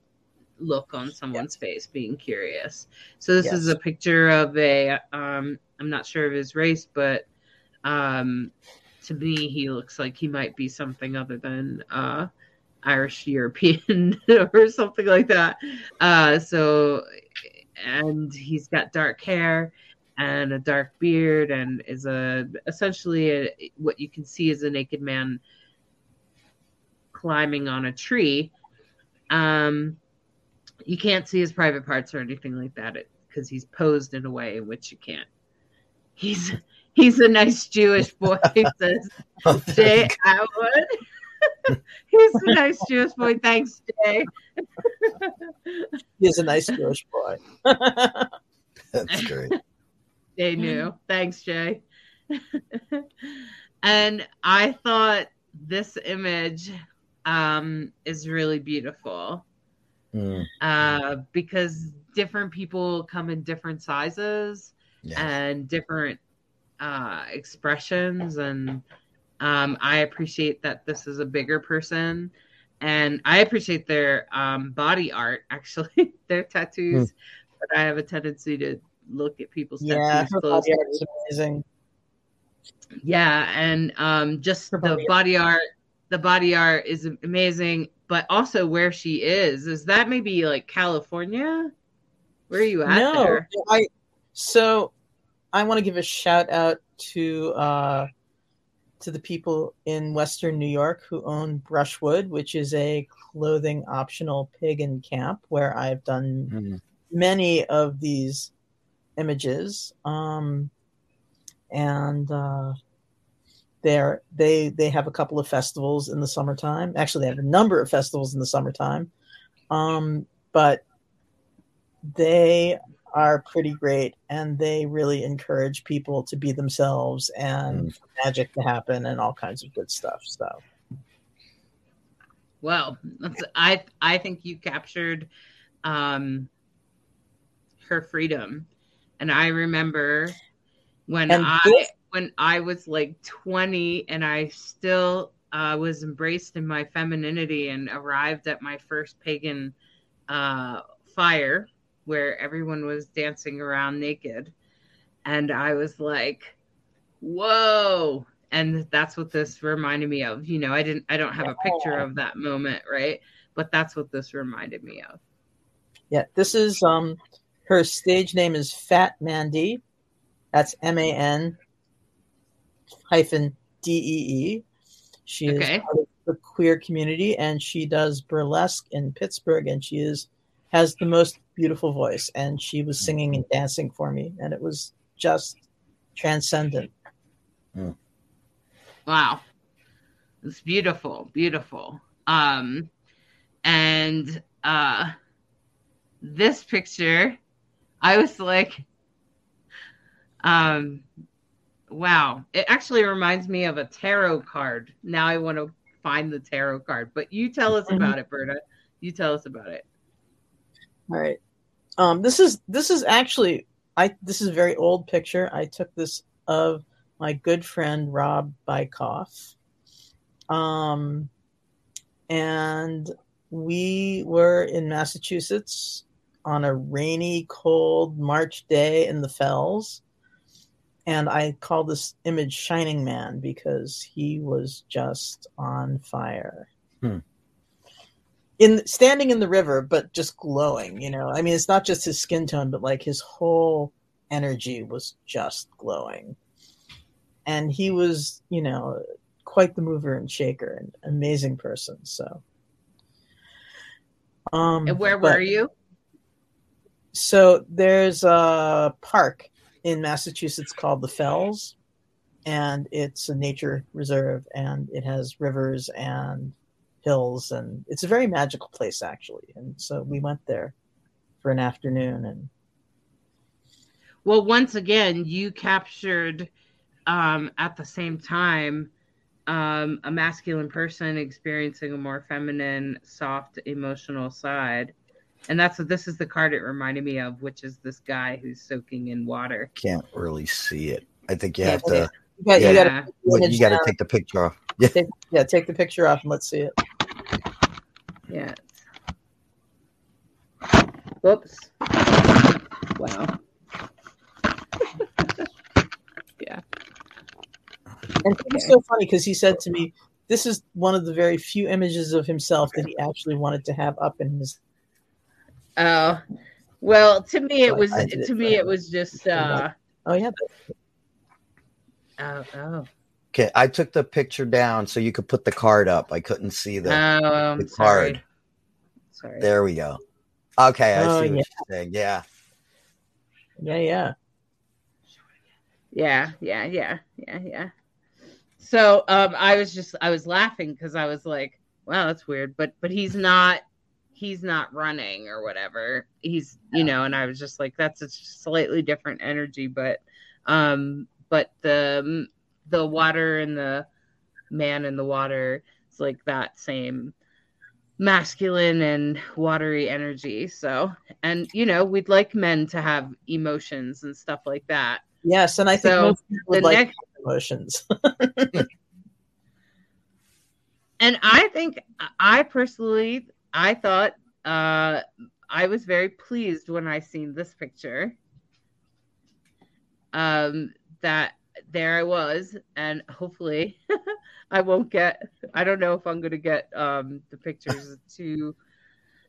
look on someone's face being curious. So this yes. is a picture of a um i'm not sure of his race but um to me he looks like he might be something other than uh irish european or something like that. Uh so and he's got dark hair and a dark beard and is a essentially a, what you can see is a naked man climbing on a tree um you can't see his private parts or anything like that because he's posed in a way in which you can't. He's he's a nice Jewish boy, says Jay Atwood. he's a nice Jewish boy. Thanks, Jay. he's a nice Jewish boy. That's great. Jay knew. Thanks, Jay. and I thought this image um, is really beautiful mm. uh, because different people come in different sizes yes. and different uh, expressions. And um, I appreciate that this is a bigger person. And I appreciate their um, body art, actually, their tattoos. Mm. But I have a tendency to look at people's yeah, tattoos. Body art is amazing. Yeah, and um, just the body, body art. The body art is amazing but also where she is. Is that maybe like California? Where are you at? No, there? I so I want to give a shout out to uh, to the people in Western New York who own Brushwood, which is a clothing optional pig pagan camp where I've done mm. many of these images. Um, and uh, there they they have a couple of festivals in the summertime. Actually they have a number of festivals in the summertime. Um, but they are pretty great and they really encourage people to be themselves and mm. magic to happen and all kinds of good stuff so. Well i i think you captured um her freedom. And i remember when and i this- when I was like 20 and I still uh, was embraced in my femininity and arrived at my first pagan uh, fire where everyone was dancing around naked. And I was like, whoa. And that's what this reminded me of. You know, I didn't, I don't have a picture of that moment, right? But that's what this reminded me of. Yeah, this is um her stage name is Fat Mandy. That's M A N hyphen D E E. She is part of the queer community and she does burlesque in Pittsburgh and she is has the most beautiful voice and she was singing and dancing for me and it was just transcendent. Mm. Wow. It's beautiful, beautiful. Um, and uh, this picture, I was like, um, wow. It actually reminds me of a tarot card. Now I want to find the tarot card, but you tell us about it, Berta. You tell us about it. All right. Um, this is this is actually I this is a very old picture. I took this of my good friend Rob Bykoff. Um, and we were in Massachusetts on a rainy, cold March day in the Fells. And I call this image Shining Man because he was just on fire. Hmm. In standing in the river, but just glowing, you know. I mean, it's not just his skin tone, but like his whole energy was just glowing. And he was, you know, quite the mover and shaker and amazing person. So, um, and where were you? So there's a park in Massachusetts called the Fells, and it's a nature reserve, and it has rivers and hills, and it's a very magical place actually. And so we went there for an afternoon, and well, once again, you captured um, at the same time um, a masculine person experiencing a more feminine, soft, emotional side. And that's what this is the card it reminded me of, which is this guy who's soaking in water. Can't really see it. I think you have to. You got, yeah, you got to take the picture off. Yeah. Take, yeah, take the picture off and let's see it. Yeah. Whoops. Wow. yeah. And it's so funny because he said to me, "This is one of the very few images of himself that he actually wanted to have up in his." Oh, well, to me it was to me it was just. uh Oh yeah. Oh, oh. Okay, I took the picture down so you could put the card up. I couldn't see the, oh, the card. Sorry. sorry. There we go. Okay, I oh, see what yeah. you're saying. Yeah. Yeah, yeah. Yeah, yeah, yeah, yeah, yeah. So um, I was just I was laughing because I was like, wow, that's weird. But but he's not he's not running or whatever. He's you know, and I was just like, that's a slightly different energy, but um, but the the water and the man in the water is like that same masculine and watery energy. So, and you know, we'd like men to have emotions and stuff like that. Yes, and I think so most people would like next, emotions. and I think I personally, I thought uh, I was very pleased when I seen this picture. Um, that there I was, and hopefully I won't get. I don't know if I'm going to get um, the pictures to.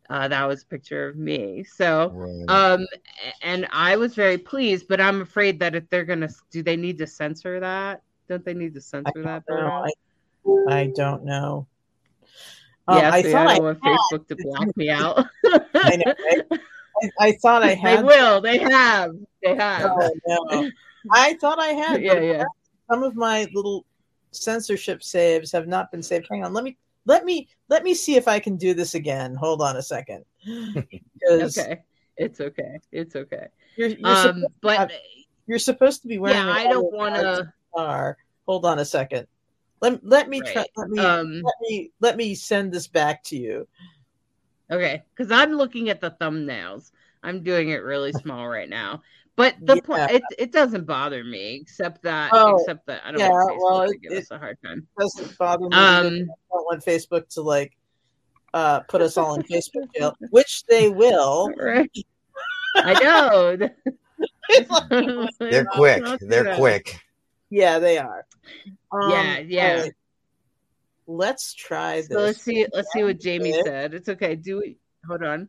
uh, that was a picture of me. So, right. um, and I was very pleased, but I'm afraid that if they're gonna, do they need to censor that? Don't they need to censor that? I, I, don't know. Um, yeah, I thought I, I want Facebook to block me out. I, know, right? I, I, thought I had. They will. They have. They have. Oh, no. I thought I had. yeah, yeah. Some of my little censorship saves have not been saved. Hang on. Let me let me let me see if I can do this again. Hold on a second. okay, it's okay. It's okay. You're, you're um, but have, you're supposed to be wearing. Yeah, I don't want to. Hold on a second. Let let me right. try. Let me um, let me let me send this back to you. Okay, because I'm looking at the thumbnails. I'm doing it really small right now. But the yeah. point it, it doesn't bother me except that oh, except that I don't yeah, want Facebook well, to give it, us a hard time. Doesn't bother me. Um, I don't want Facebook to like uh, put us all in Facebook jail, which they will. Right. I know. They're quick. They're quick. Yeah, they are. Um, yeah, yeah. Right. Let's try this. So let's see. Let's see what Jamie said. It's okay. Do we? Hold on.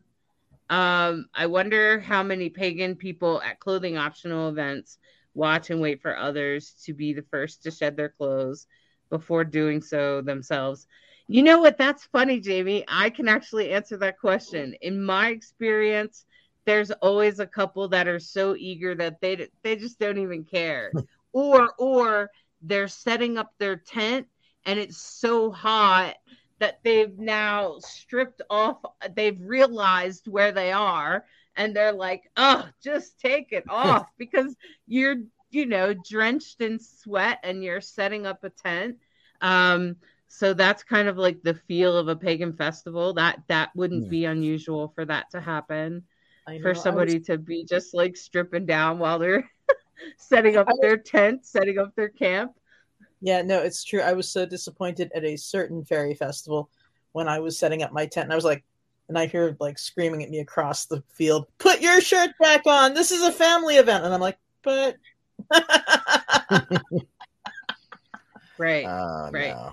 Um, I wonder how many pagan people at clothing optional events watch and wait for others to be the first to shed their clothes before doing so themselves. You know what? That's funny, Jamie. I can actually answer that question. In my experience, there's always a couple that are so eager that they they just don't even care, or or they're setting up their tent and it's so hot that they've now stripped off they've realized where they are and they're like oh just take it off because you're you know drenched in sweat and you're setting up a tent. Um so that's kind of like the feel of a pagan festival. That that wouldn't yeah. be unusual for that to happen. For somebody was... to be just like stripping down while they're setting up their tent setting up their camp. Yeah no it's true. I was so disappointed at a certain fairy festival when i was setting up my tent and i was like and i hear like screaming at me across the field put your shirt back on! This is a family event! And i'm like but right oh, right. no.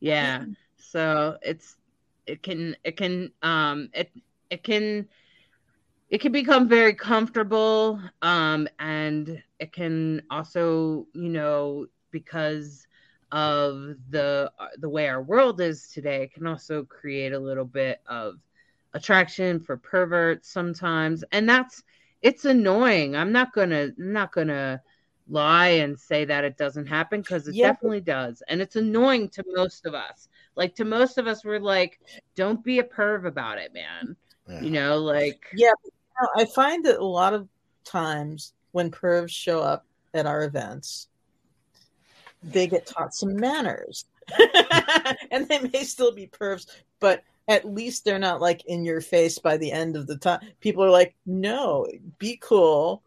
yeah so it's it can it can um it it can it can become very comfortable um and it can also you know because of the uh, the way our world is today it can also create a little bit of attraction for perverts sometimes and that's it's annoying i'm not gonna I'm not gonna lie and say that it doesn't happen because it yeah. definitely does. And it's annoying to most of us. Like to most of us, we're like, don't be a perv about it, man. Yeah. You know, like Yeah, I find that a lot of times when pervs show up at our events, they get taught some manners. and they may still be pervs, but at least they're not like in your face by the end of the time. People are like, no, be cool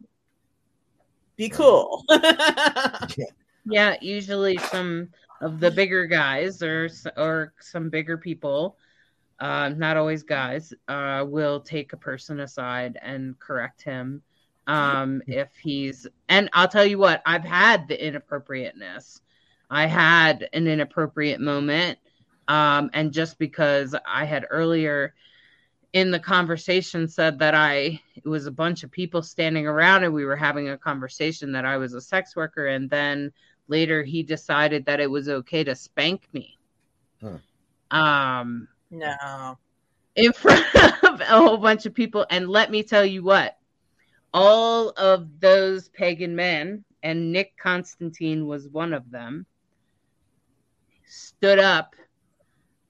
be cool. yeah, usually some of the bigger guys or or some bigger people, uh, not always guys, uh, will take a person aside and correct him um, if he's. And I'll tell you what, I've had the inappropriateness. I had an inappropriate moment, um, and just because I had earlier in the conversation said that I it was a bunch of people standing around and we were having a conversation that I was a sex worker and then later he decided that it was okay to spank me. Huh. Um no. In front of a whole bunch of people and let me tell you what. All of those pagan men and Nick Constantine was one of them stood up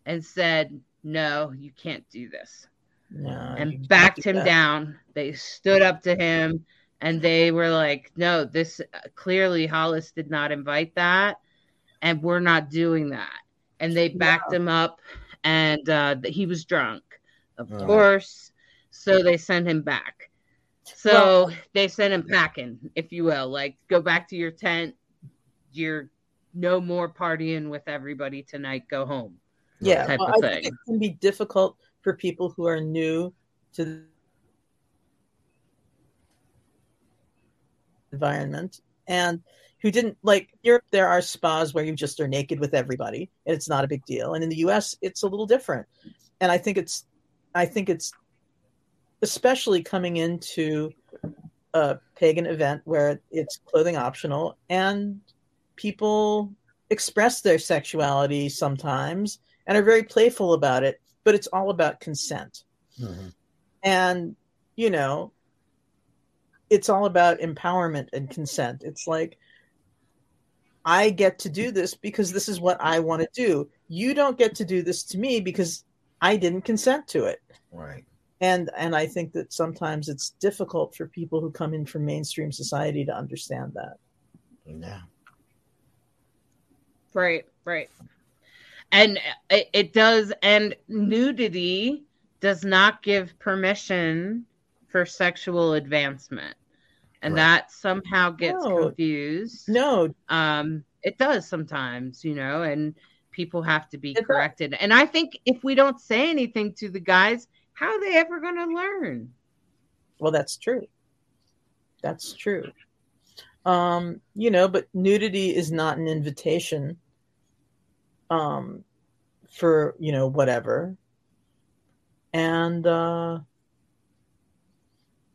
and said, "No, you can't do this." no, and backed him that. down. They stood up to him and they were like, no, this uh, clearly Hollis did not invite that, and we're not doing that. And they backed him up, and uh, he was drunk, of oh. course. So they sent him back. So well, they sent him packing, if you will. Like, go back to your tent. You're no more partying with everybody tonight. Go home. Yeah, type well, of thing. it can be difficult for people who are new to the environment and who didn't like Europe there are spas where you just are naked with everybody and it's not a big deal and in the US it's a little different and I think it's I think it's especially coming into a pagan event where it's clothing optional and people express their sexuality sometimes and are very playful about it but it's all about consent. Mm-hmm. And, you know, it's all about empowerment and consent. It's like, I get to do this because this is what I want to do. You don't get to do this to me because I didn't consent to it. Right. And and I think that sometimes it's difficult for people who come in from mainstream society to understand that. Yeah. Right, right and it, it does and nudity does not give permission for sexual advancement and right. that somehow gets no. confused. No. Um it does sometimes you know and people have to be corrected. And i think if we don't say anything to the guys how are they ever going to learn? Well that's true. That's true. Um you know but nudity is not an invitation um, for you know whatever, and uh,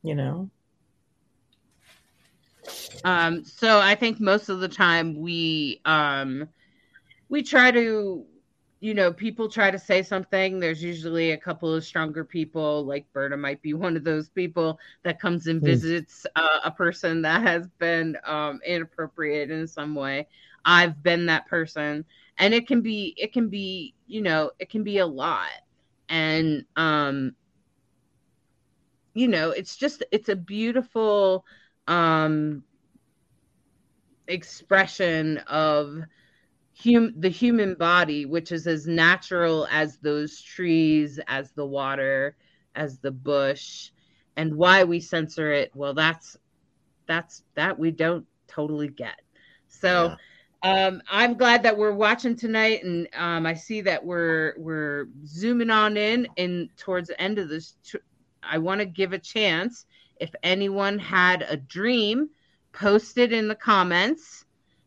you know. Um, so I think most of the time we um, we try to you know, people try to say something. There's usually a couple of stronger people, like Berta might be one of those people that comes and hmm. visits uh, a person that has been um, inappropriate in some way. I've been that person, and it can be, it can be, you know, it can be a lot, and um, you know, it's just, it's a beautiful um expression of hum- the human body, which is as natural as those trees, as the water, as the bush, and why we censor it. Well, that's that's that we don't totally get. So. Yeah. Um, I'm glad that we're watching tonight, and um, I see that we're we're zooming on in and towards the end of this. I want to give a chance if anyone had a dream, post it in the comments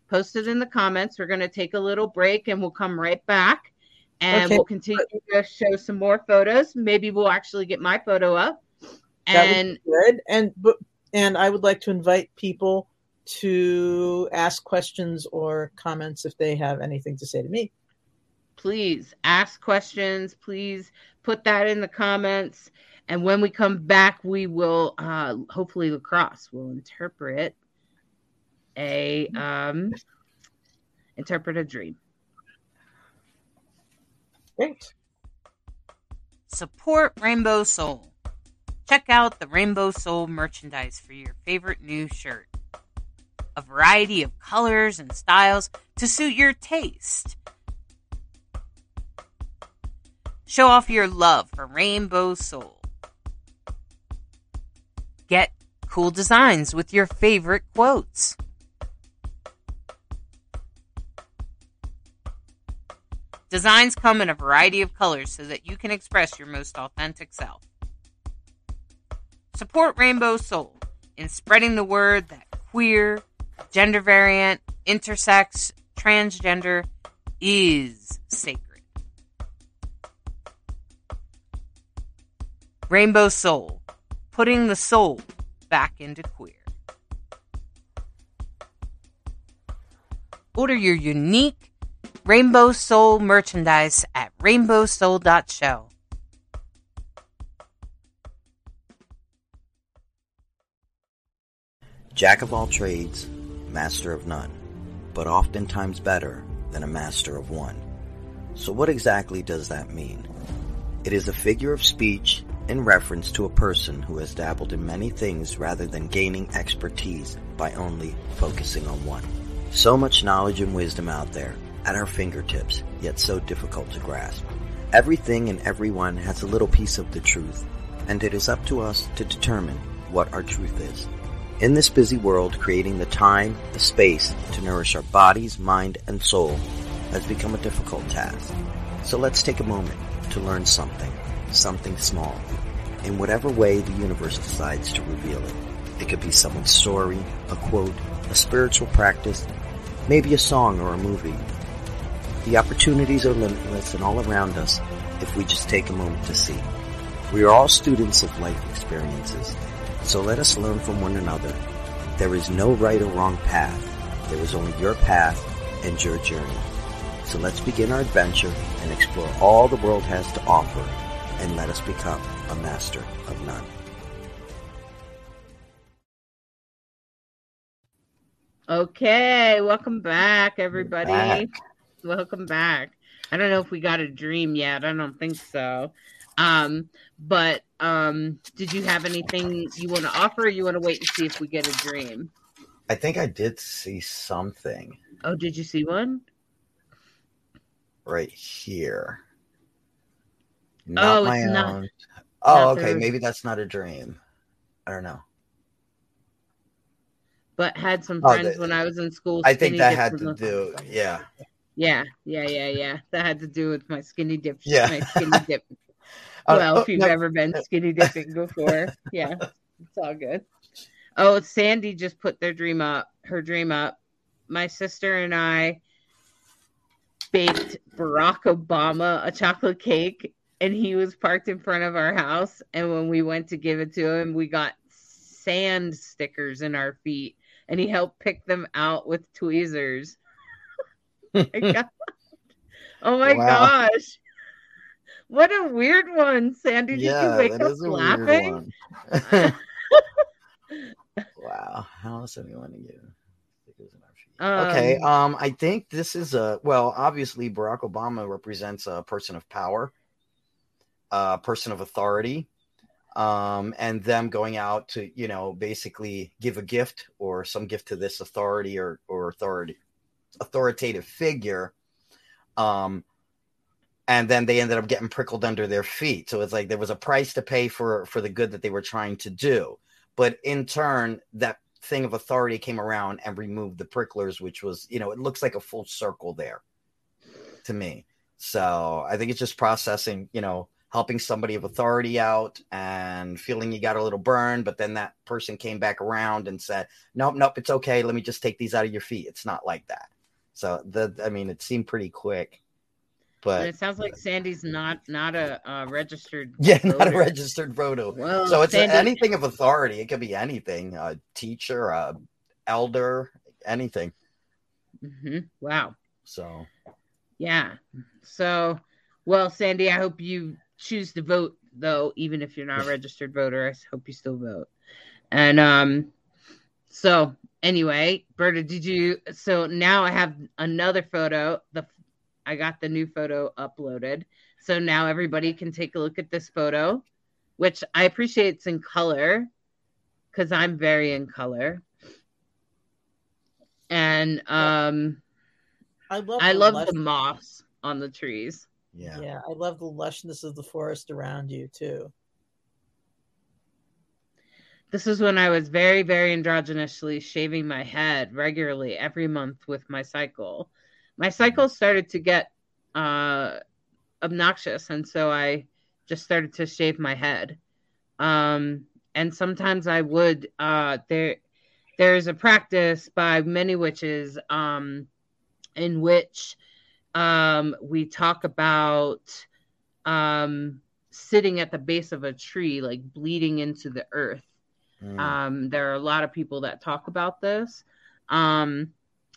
post it in the comments. We're going to take a little break and we'll come right back and okay. we'll continue to show some more photos. Maybe we'll actually get my photo up. And good. And and I would like to invite people to ask questions or comments if they have anything to say to me. Please ask questions. Please put that in the comments. And when we come back, we will uh, hopefully lacrosse will interpret a um, interpret a dream. Thanks. Support Rainbow Soul. Check out the Rainbow Soul merchandise for your favorite new shirt. A variety of colors and styles to suit your taste. Show off your love for Rainbow Soul. Get cool designs with your favorite quotes. Designs come in a variety of colors so that you can express your most authentic self. Support Rainbow Soul in spreading the word that queer, gender variant, intersex, transgender is sacred. Rainbow Soul, putting the soul back into queer. Order your unique Rainbow Soul merchandise at rainbowsoul.show. Jack of all trades, master of none, but oftentimes better than a master of one. So what exactly does that mean? It is a figure of speech in reference to a person who has dabbled in many things rather than gaining expertise by only focusing on one. So much knowledge and wisdom out there at our fingertips, yet so difficult to grasp. Everything and everyone has a little piece of the truth, and it is up to us to determine what our truth is. In this busy world, creating the time, the space to nourish our bodies, mind, and soul has become a difficult task. So let's take a moment to learn something, something small, in whatever way the universe decides to reveal it. It could be someone's story, a quote, a spiritual practice, maybe a song or a movie, the opportunities are limitless and all around us if we just take a moment to see. We are all students of life experiences, so let us learn from one another. There is no right or wrong path. There is only your path and your journey. So let's begin our adventure and explore all the world has to offer and let us become a master of none. Okay, welcome back, everybody. Back. Welcome back. I don't know if we got a dream yet. I don't think so. Um, but um, did you have anything you want to offer? you want to wait and see if we get a dream? I think I did see something. Oh, did you see one? Right here. Not oh, my own. Not, oh, not okay. Maybe that's not a dream. I don't know. But had some friends oh, the, when I was in school. I think that had to do. Yeah. Yeah, yeah, yeah, yeah. That had to do with my skinny dip. Yeah, my skinny dip. Uh, well, uh, if you've no. ever been skinny dipping before, yeah, it's all good. Oh, Sandy just put their dream up. Her dream up. My sister and I baked Barack Obama a chocolate cake, and he was parked in front of our house. And when we went to give it to him, we got sand stickers in our feet, and he helped pick them out with tweezers. Oh my wow. gosh. What a weird one, Sandy. Did yeah, you wake up laughing? wow. How else anyone to get? Um, okay. Um, I think this is a well. Obviously, Barack Obama represents a person of power, a person of authority, um, and them going out to you know basically give a gift or some gift to this authority or or authority authoritative figure. Um, and then they ended up getting prickled under their feet. So it's like there was a price to pay for for the good that they were trying to do, but in turn, that thing of authority came around and removed the pricklers, which was you know it looks like a full circle there to me. So I think it's just processing, you know, helping somebody of authority out and feeling you got a little burn, but then that person came back around and said, "Nope, nope, it's okay. Let me just take these out of your feet." It's not like that. So the I mean, it seemed pretty quick. But it sounds like Sandy's not not a uh, registered. Yeah, voter. not a registered voter. So it's Sandy... anything of authority. It could be anything: a teacher, a elder, anything. Mm-hmm. Wow. So. Yeah. So, well, Sandy, I hope you choose to vote though, even if you're not a registered voter. I hope you still vote. And um, so anyway, Berta, did you? So now I have another photo. The I got the new photo uploaded. So now everybody can take a look at this photo, which I appreciate it's in color because I'm very in color. And um I love I love the moss on the trees. Yeah. Yeah, I love the lushness of the forest around you too. This is when I was very, very androgynously shaving my head regularly every month with my cycle my cycle started to get uh, obnoxious, and so I just started to shave my head. Um, and sometimes I would uh, there. There's a practice by many witches um, in which um, we talk about um, sitting at the base of a tree, like bleeding into the earth. Mm. Um, there are a lot of people that talk about this. Um,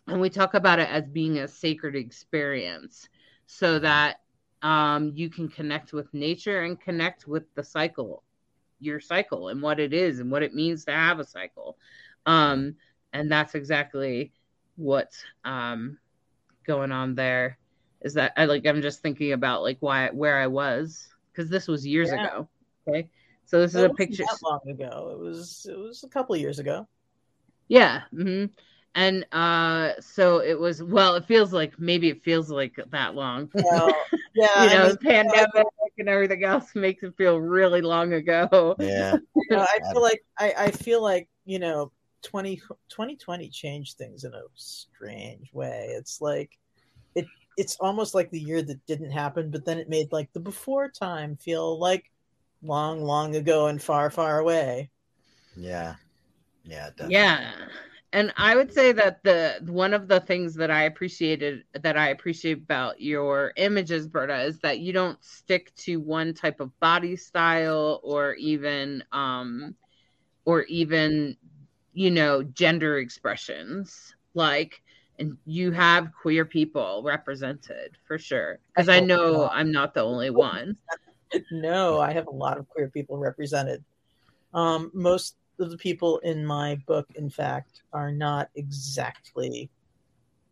and we talk about it as being a sacred experience so that um, you can connect with nature and connect with the cycle your cycle and what it is and what it means to have a cycle um, and that's exactly what's um, going on there is that i like i'm just thinking about like why where i was because this was years yeah. ago okay? So this is a picture that long ago. It was it was a couple years ago. Yeah mm-hmm. And uh so it was well it feels like maybe it feels like that long. Well, yeah you know I mean, pandemic and everything else makes it feel really long ago. Yeah. You know, i feel like I, I feel like you know 20, 2020 changed things in a strange way. It's like it it's almost like the year that didn't happen but then it made like the before time feel like long long ago and far far away. Yeah. Yeah definitely. yeah. And I would say that the one of the things that I appreciated that I appreciate about your images, Berta, is that you don't stick to one type of body style or even um or even you know gender expressions. Like and you have queer people represented for sure because I, I know not. I'm not the only one. no, I have a lot of queer people represented. Um, most of the people in my book, in fact, are not exactly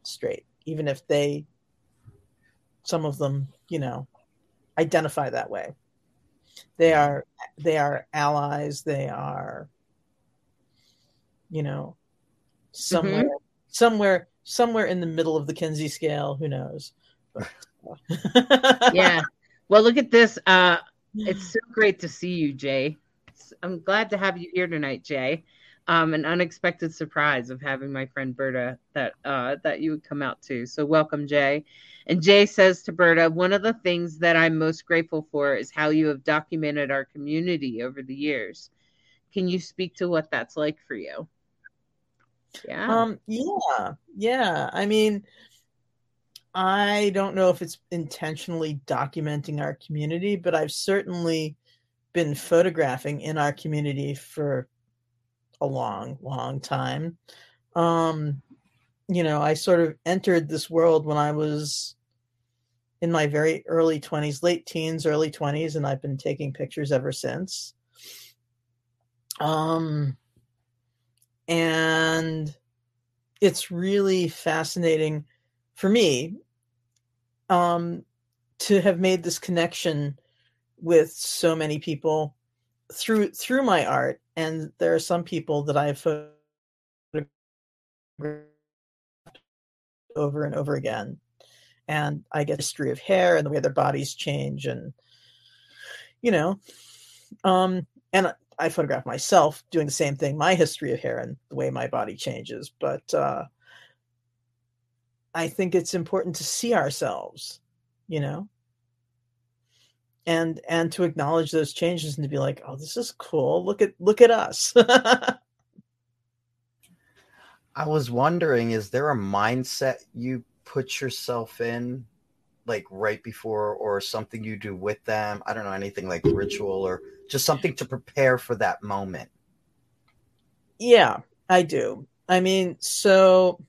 straight, even if they, some of them, you know, identify that way. They are they are allies. They are, you know, somewhere mm-hmm. somewhere somewhere in the middle of the Kinsey scale. Who knows? yeah. Well, look at this. Uh, it's so great to see you, Jay. I'm glad to have you here tonight, Jay. Um, an unexpected surprise of having my friend Berta that uh, that you would come out to. So welcome, Jay. And Jay says to Berta, one of the things that I'm most grateful for is how you have documented our community over the years. Can you speak to what that's like for you? Yeah. Um, yeah. Yeah. I mean, I don't know if it's intentionally documenting our community, but I've certainly been photographing in our community for a long, long time. Um, you know, I sort of entered this world when I was in my very early 20s, late teens, early 20s, and I've been taking pictures ever since. Um, and it's really fascinating for me um, to have made this connection with so many people through through my art. And there are some people that i've photographed over and over again. And i get history of hair and the way their bodies change and you know um and i photograph myself doing the same thing my history of hair and the way my body changes but uh i think it's important to see ourselves you know? And and to acknowledge those changes and to be like oh this is cool. Look at look at us. I was wondering is there a mindset you put yourself in like right before or something you do with them i don't know anything like ritual or just something to prepare for that moment? Yeah i do. I mean so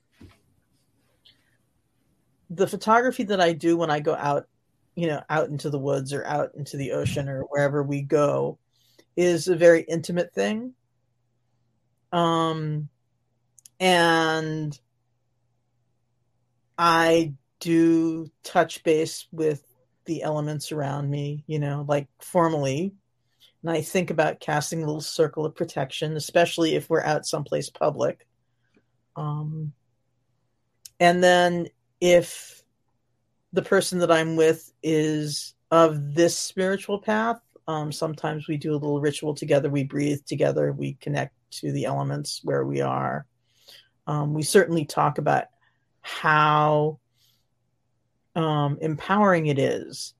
the photography that i do when i go out you know out into the woods or out into the ocean or wherever we go is a very intimate thing. Um and i do touch base with the elements around me you know like formally and i think about casting a little circle of protection especially if we're out someplace public um and then if the person that I'm with is of this spiritual path. Um, sometimes we do a little ritual together. We breathe together. We connect to the elements where we are. Um, we certainly talk about how um, empowering it is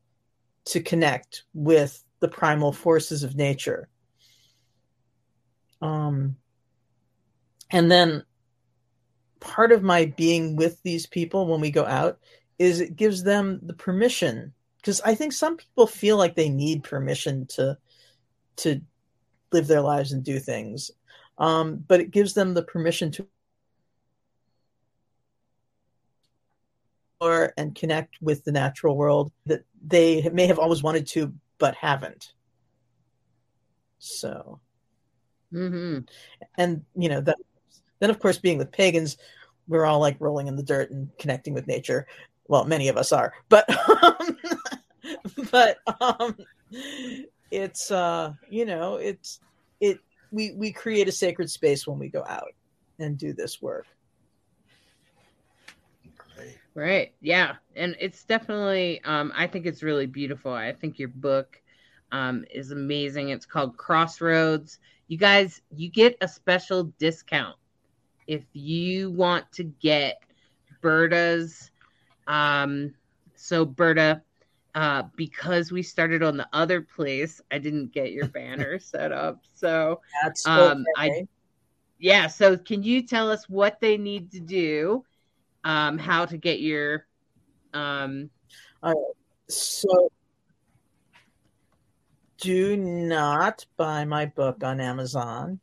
to connect with the primal forces of nature. Um, and then part of my being with these people when we go out is it gives them the permission because I think some people feel like they need permission to to live their lives and do things, um, but it gives them the permission to and connect with the natural world that they may have always wanted to but haven't. So, mm-hmm. and you know that then of course being with pagans, we're all like rolling in the dirt and connecting with nature well many of us are but um, but um it's uh you know it's it we we create a sacred space when we go out and do this work right yeah and it's definitely um i think it's really beautiful i think your book um is amazing it's called crossroads you guys you get a special discount if you want to get berta's um, so Berta, uh, because we started on the other place, I didn't get your banner set up. So That's um, okay. I yeah. So can you tell us what they need to do, um, how to get your um. All right. So do not buy my book on Amazon.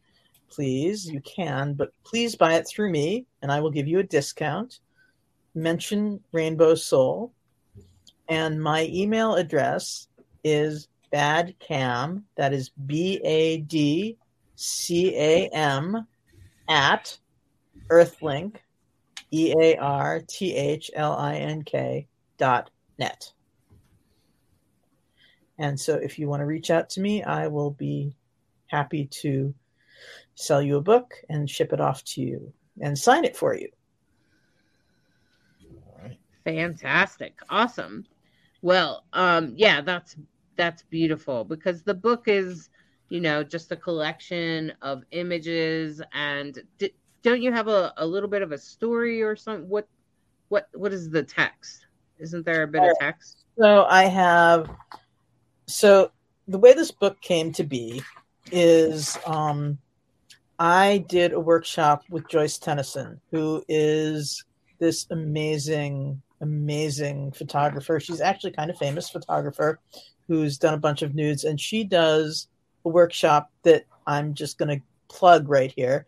Please, you can, but please buy it through me and I will give you a discount mention Rainbow Soul. And my email address is badcam, that is B A D C A M, at earthlink, E A R T H L I N K dot net. And so if you want to reach out to me, I will be happy to sell you a book and ship it off to you and sign it for you. Fantastic. Awesome. Well, um, yeah, that's that's beautiful because the book is, you know, just a collection of images and d- don't you have a, a little bit of a story or something? What what what is the text? Isn't there a bit of text? So I have so the way this book came to be is um I did a workshop with Joyce Tenneson, who is this amazing amazing photographer. She's actually kind of famous photographer who's done a bunch of nudes, and she does a workshop that I'm just going to plug right here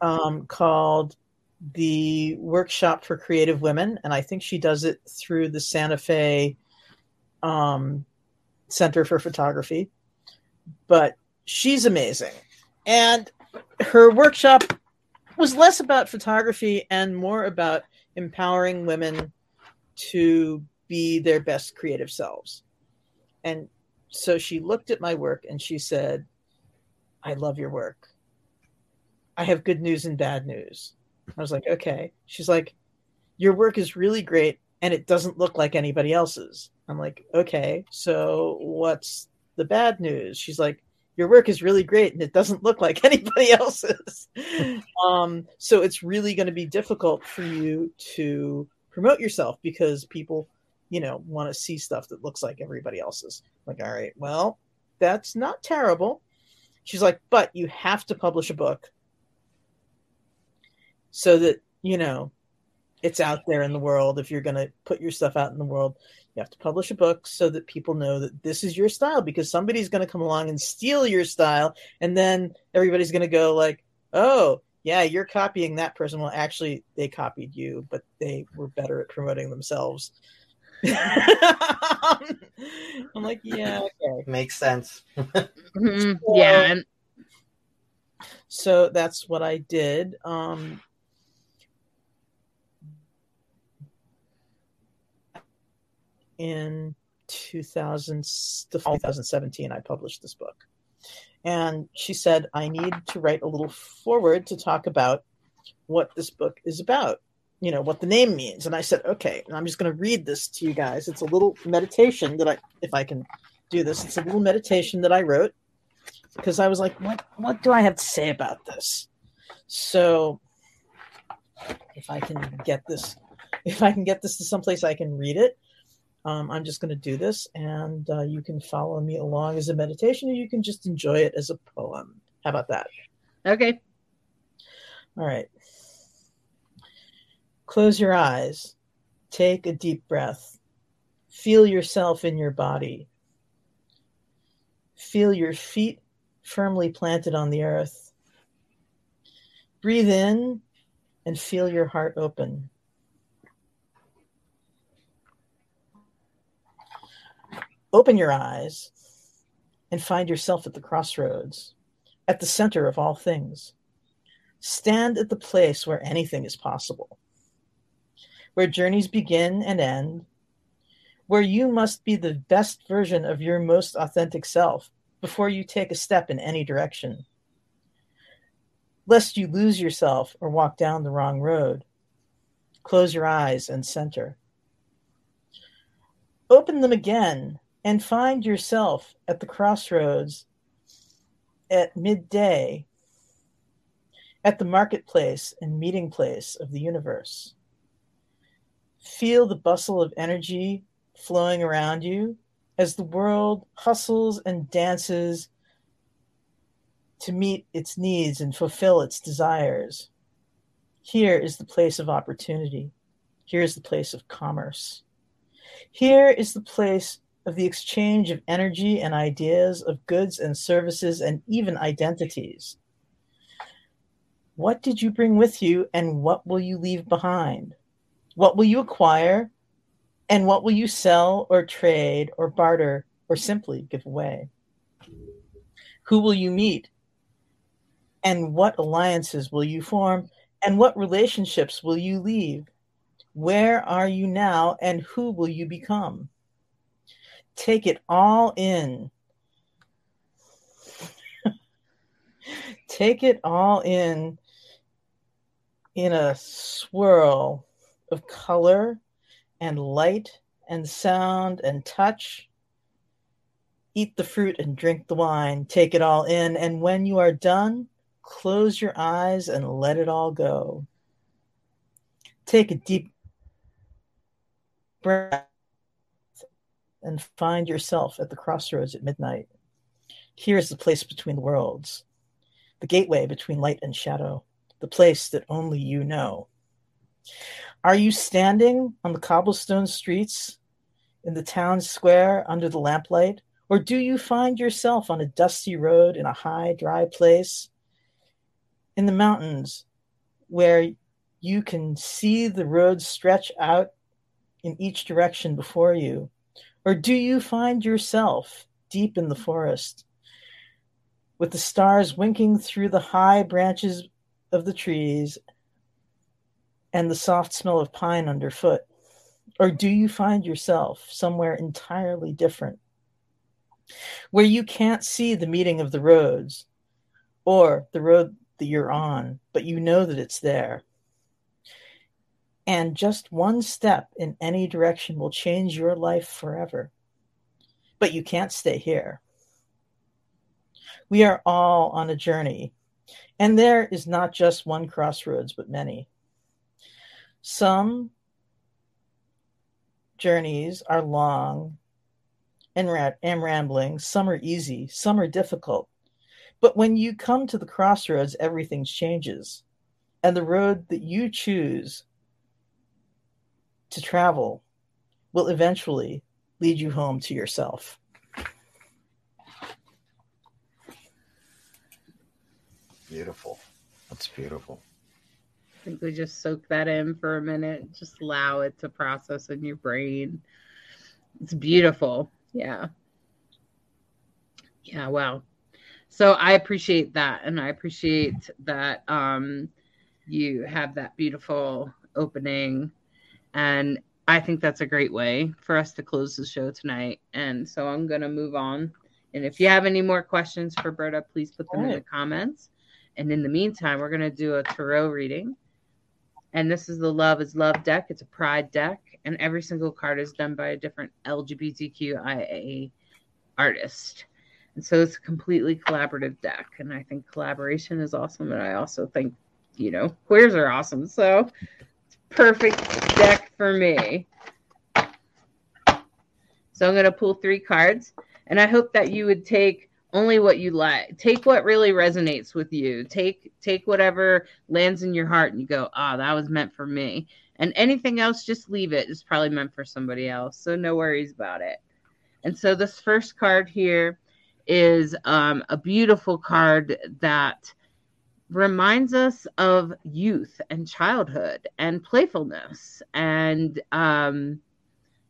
um, called the workshop for creative women, and I think she does it through the Santa Fe um, Center for Photography. But she's amazing. And her workshop was less about photography and more about empowering women to be their best creative selves. And so she looked at my work and she said, I love your work. I have good news and bad news. I was like, okay. She's like, your work is really great and it doesn't look like anybody else's. I'm like, okay, so what's the bad news? She's like, your work is really great and it doesn't look like anybody else's. um, so it's really going to be difficult for you to promote yourself because people, you know, want to see stuff that looks like everybody else's. I'm like, all right, well, that's not terrible. She's like, but you have to publish a book so that, you know, it's out there in the world. If you're going to put your stuff out in the world, you have to publish a book so that people know that this is your style because somebody's going to come along and steal your style. And then everybody's going to go, like, oh, yeah, you're copying that person. Well, actually, they copied you, but they were better at promoting themselves. I'm like, yeah, okay. Makes sense. mm-hmm. Yeah. So that's what I did. Um, in 2000, 2017, I published this book. And she said, I need to write a little forward to talk about what this book is about, you know, what the name means. And I said, okay, and I'm just going to read this to you guys. It's a little meditation that I, if I can do this, it's a little meditation that I wrote because I was like, what, what do I have to say about this? So if I can get this, if I can get this to someplace I can read it, um, I'm just going to do this, and uh, you can follow me along as a meditation, or you can just enjoy it as a poem. How about that? Okay. All right. Close your eyes. Take a deep breath. Feel yourself in your body. Feel your feet firmly planted on the earth. Breathe in and feel your heart open. Open your eyes and find yourself at the crossroads, at the center of all things. Stand at the place where anything is possible, where journeys begin and end, where you must be the best version of your most authentic self before you take a step in any direction. Lest you lose yourself or walk down the wrong road, close your eyes and center. Open them again and find yourself at the crossroads at midday at the marketplace and meeting place of the universe. Feel the bustle of energy flowing around you as the world hustles and dances to meet its needs and fulfill its desires. Here is the place of opportunity. Here is the place of commerce. Here is the place of the exchange of energy and ideas, of goods and services, and even identities. What did you bring with you, and what will you leave behind? What will you acquire, and what will you sell or trade or barter or simply give away? Who will you meet, and what alliances will you form, and what relationships will you leave? Where are you now, and who will you become? Take it all in. take it all in in a swirl of color and light and sound and touch. Eat the fruit and drink the wine. Take it all in. And when you are done, close your eyes and let it all go. Take a deep breath and find yourself at the crossroads at midnight. Here is the place between worlds, the gateway between light and shadow, the place that only you know. Are you standing on the cobblestone streets in the town square under the lamplight? Or do you find yourself on a dusty road in a high, dry place in the mountains where you can see the road stretch out in each direction before you? Or do you find yourself deep in the forest with the stars winking through the high branches of the trees and the soft smell of pine underfoot? Or do you find yourself somewhere entirely different where you can't see the meeting of the roads or the road that you're on, but you know that it's there? And just one step in any direction will change your life forever. But you can't stay here. We are all on a journey, and there is not just one crossroads, but many. Some journeys are long and, ra- and rambling, some are easy, some are difficult. But when you come to the crossroads, everything changes. And the road that you choose to travel will eventually lead you home to yourself. Beautiful. That's beautiful. I think we just soak that in for a minute. Just allow it to process in your brain. It's beautiful. Yeah. Yeah, wow. So I appreciate that. And I appreciate that um, you have that beautiful opening and I think that's a great way for us to close the show tonight. And so I'm going to move on. And if you have any more questions for Berta, please put them right. in the comments. And in the meantime, we're going to do a tarot reading. And this is the Love is Love deck. It's a pride deck. And every single card is done by a different LGBTQIA artist. And so it's a completely collaborative deck. And I think collaboration is awesome. And I also think, you know, queers are awesome. So perfect deck for me. So I'm going to pull three cards, and I hope that you would take only what you like. Take what really resonates with you. Take take whatever lands in your heart, and you go, "Ah, oh, that was meant for me." And anything else, just leave it. It's probably meant for somebody else. So no worries about it. And so this first card here is um, a beautiful card that reminds us of youth and childhood and playfulness and um,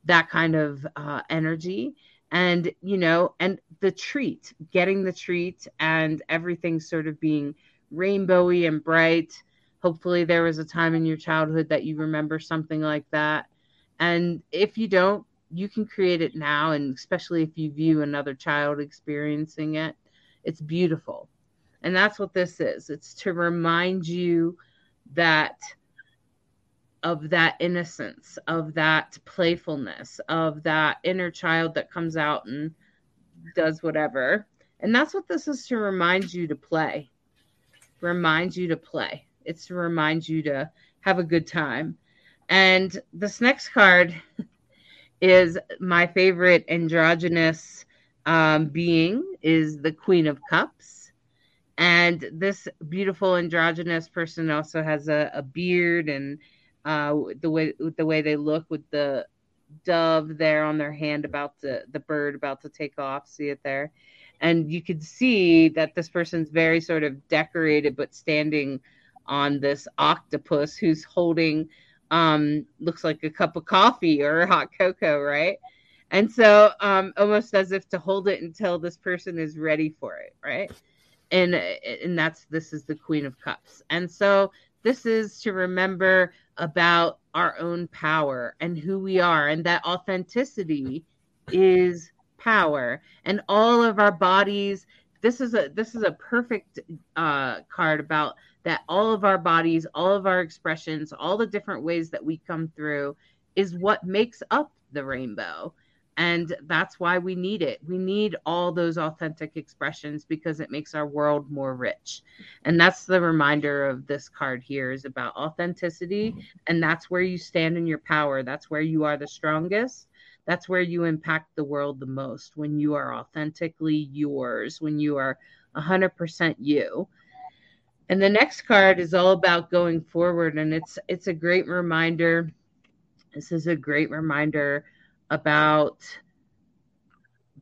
that kind of uh, energy. And you know and the treat getting the treat and everything sort of being rainbowy and bright. Hopefully there was a time in your childhood that you remember something like that. And if you don't you can create it now and especially if you view another child experiencing it. It's beautiful and that's what this is. It's to remind you that of that innocence, of that playfulness, of that inner child that comes out and does whatever. And that's what this is to remind you to play. Remind you to play. It's to remind you to have a good time. And this next card is my favorite androgynous um, being is the Queen of Cups and this beautiful androgynous person also has a, a beard and uh, the way the way they look with the dove there on their hand about the the bird about to take off see it there. And you can see that this person's very sort of decorated but standing on this octopus who's holding um looks like a cup of coffee or hot cocoa right? And so um almost as if to hold it until this person is ready for it right and and that's this is the queen of cups. And so this is to remember about our own power and who we are and that authenticity is power. And all of our bodies this is a this is a perfect uh, card about that all of our bodies all of our expressions all the different ways that we come through is what makes up the rainbow and that's why we need it. We need all those authentic expressions because it makes our world more rich. And that's the reminder of this card here is about authenticity. And that's where you stand in your power. That's where you are the strongest. That's where you impact the world the most when you are authentically yours, when you are 100% you. And the next card is all about going forward and it's it's a great reminder. This is a great reminder about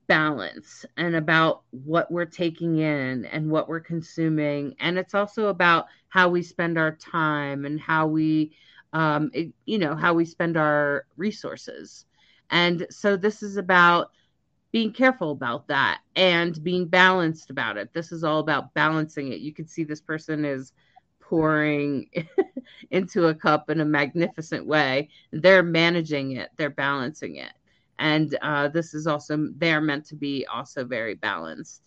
balance and about what we're taking in and what we're consuming. And it's also about how we spend our time and how we um, it, you know how we spend our resources. And so this is about being careful about that and being balanced about it. This is all about balancing it. You can see this person is pouring into a cup in a magnificent way. They're managing it. They're balancing it. And uh, this is also they're meant to be also very balanced.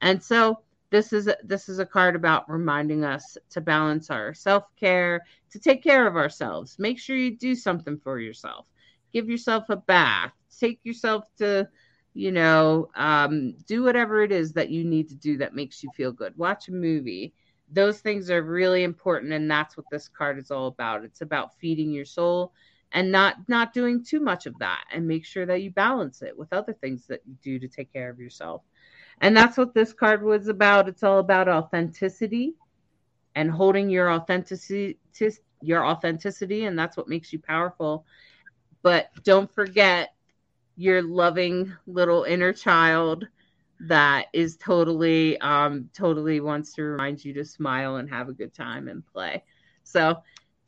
And so this is this is a card about reminding us to balance our self-care to take care of ourselves. Make sure you do something for yourself. Give yourself a bath. Take yourself to you know um, do whatever it is that you need to do that makes you feel good. Watch a movie those things are really important and that's what this card is all about. It's about feeding your soul and not not doing too much of that and make sure that you balance it with other things that you do to take care of yourself. And that's what this card was about. It's all about authenticity and holding your authenticity your authenticity and that's what makes you powerful. But don't forget your loving little inner child that is totally um totally wants to remind you to smile and have a good time and play so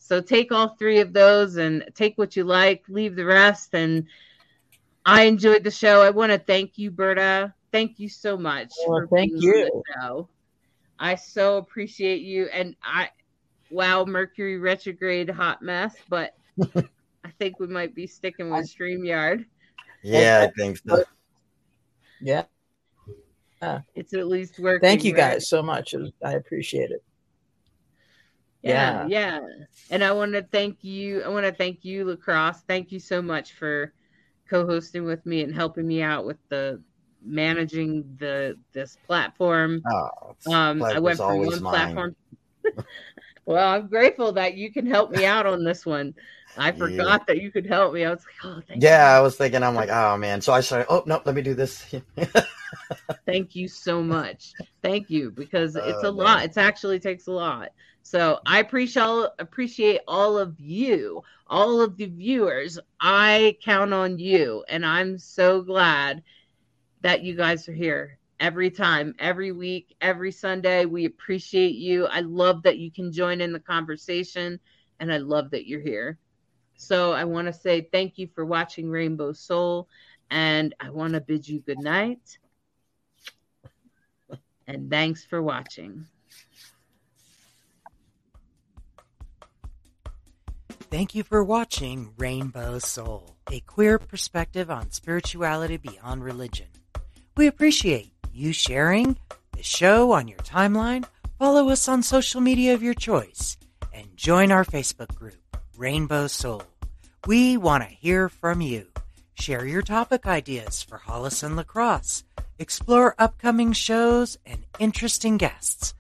so take all three of those and take what you like, leave the rest. And I enjoyed the show. I want to thank you, Berta. Thank you so much. Well, thank you. show. I so appreciate you. And I, wow, Mercury retrograde hot mess, but I think we might be sticking with StreamYard. Yeah, I think so. Yeah. It's at least working. Thank you guys right? so much. I appreciate it yeah, yeah. And I want to thank you. I want to thank you, lacrosse. Thank you so much for co-hosting with me and helping me out with the managing the this platform. Oh, um, I went from one mine. platform. well, I'm grateful that you can help me out on this one. I forgot yeah. that you could help me. I was like, oh, yeah, you. I was thinking, I'm like, oh man. So I started, oh no, let me do this. thank you so much. Thank you because it's oh, a man. lot. It actually takes a lot. So I appreciate appreciate all of you, all of the viewers. I count on you, and I'm so glad that you guys are here every time, every week, every Sunday. We appreciate you. I love that you can join in the conversation, and I love that you're here. So I want to say thank you for watching Rainbow Soul, and I want to bid you good night. And thanks for watching. Thank you for watching Rainbow Soul, a queer perspective on spirituality beyond religion. We appreciate you sharing the show on your timeline, follow us on social media of your choice, and join our Facebook group, Rainbow Soul. We want to hear from you. Share your topic ideas for Hollis and Lacrosse. Explore upcoming shows and interesting guests.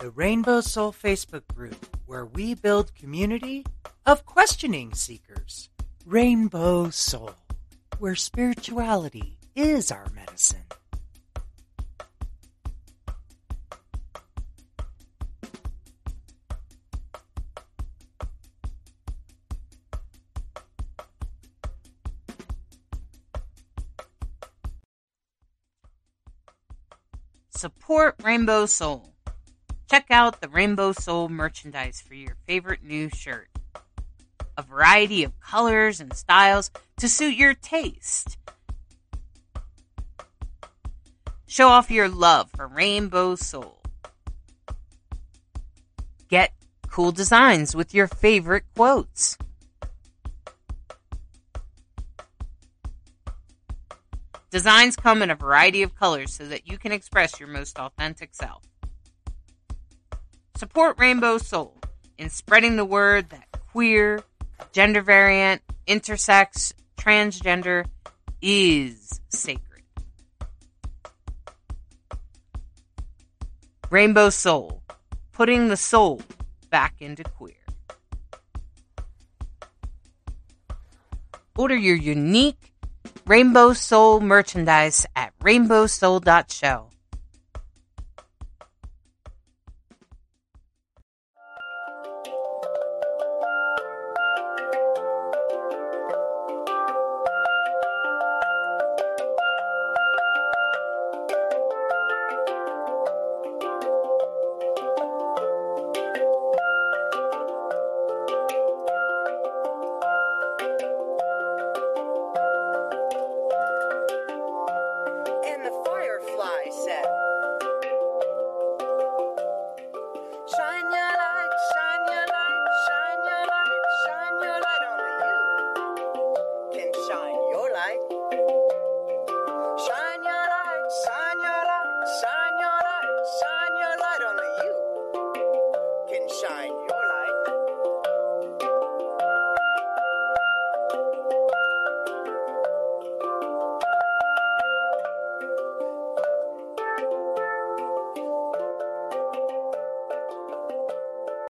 The Rainbow Soul Facebook group, where we build community of questioning seekers. Rainbow Soul, where spirituality is our medicine. Support Rainbow Soul. Check out the Rainbow Soul merchandise for your favorite new shirt a variety of colors and styles to suit your taste. Show off your love for Rainbow Soul. Get cool designs with your favorite quotes. Designs come in a variety of colors so that you can express your most authentic self. Support Rainbow Soul in spreading the word that queer, gender variant, intersex, transgender is sacred. Rainbow Soul, putting the soul back into queer. Order your unique Rainbow Soul merchandise at rainbowsoul.show.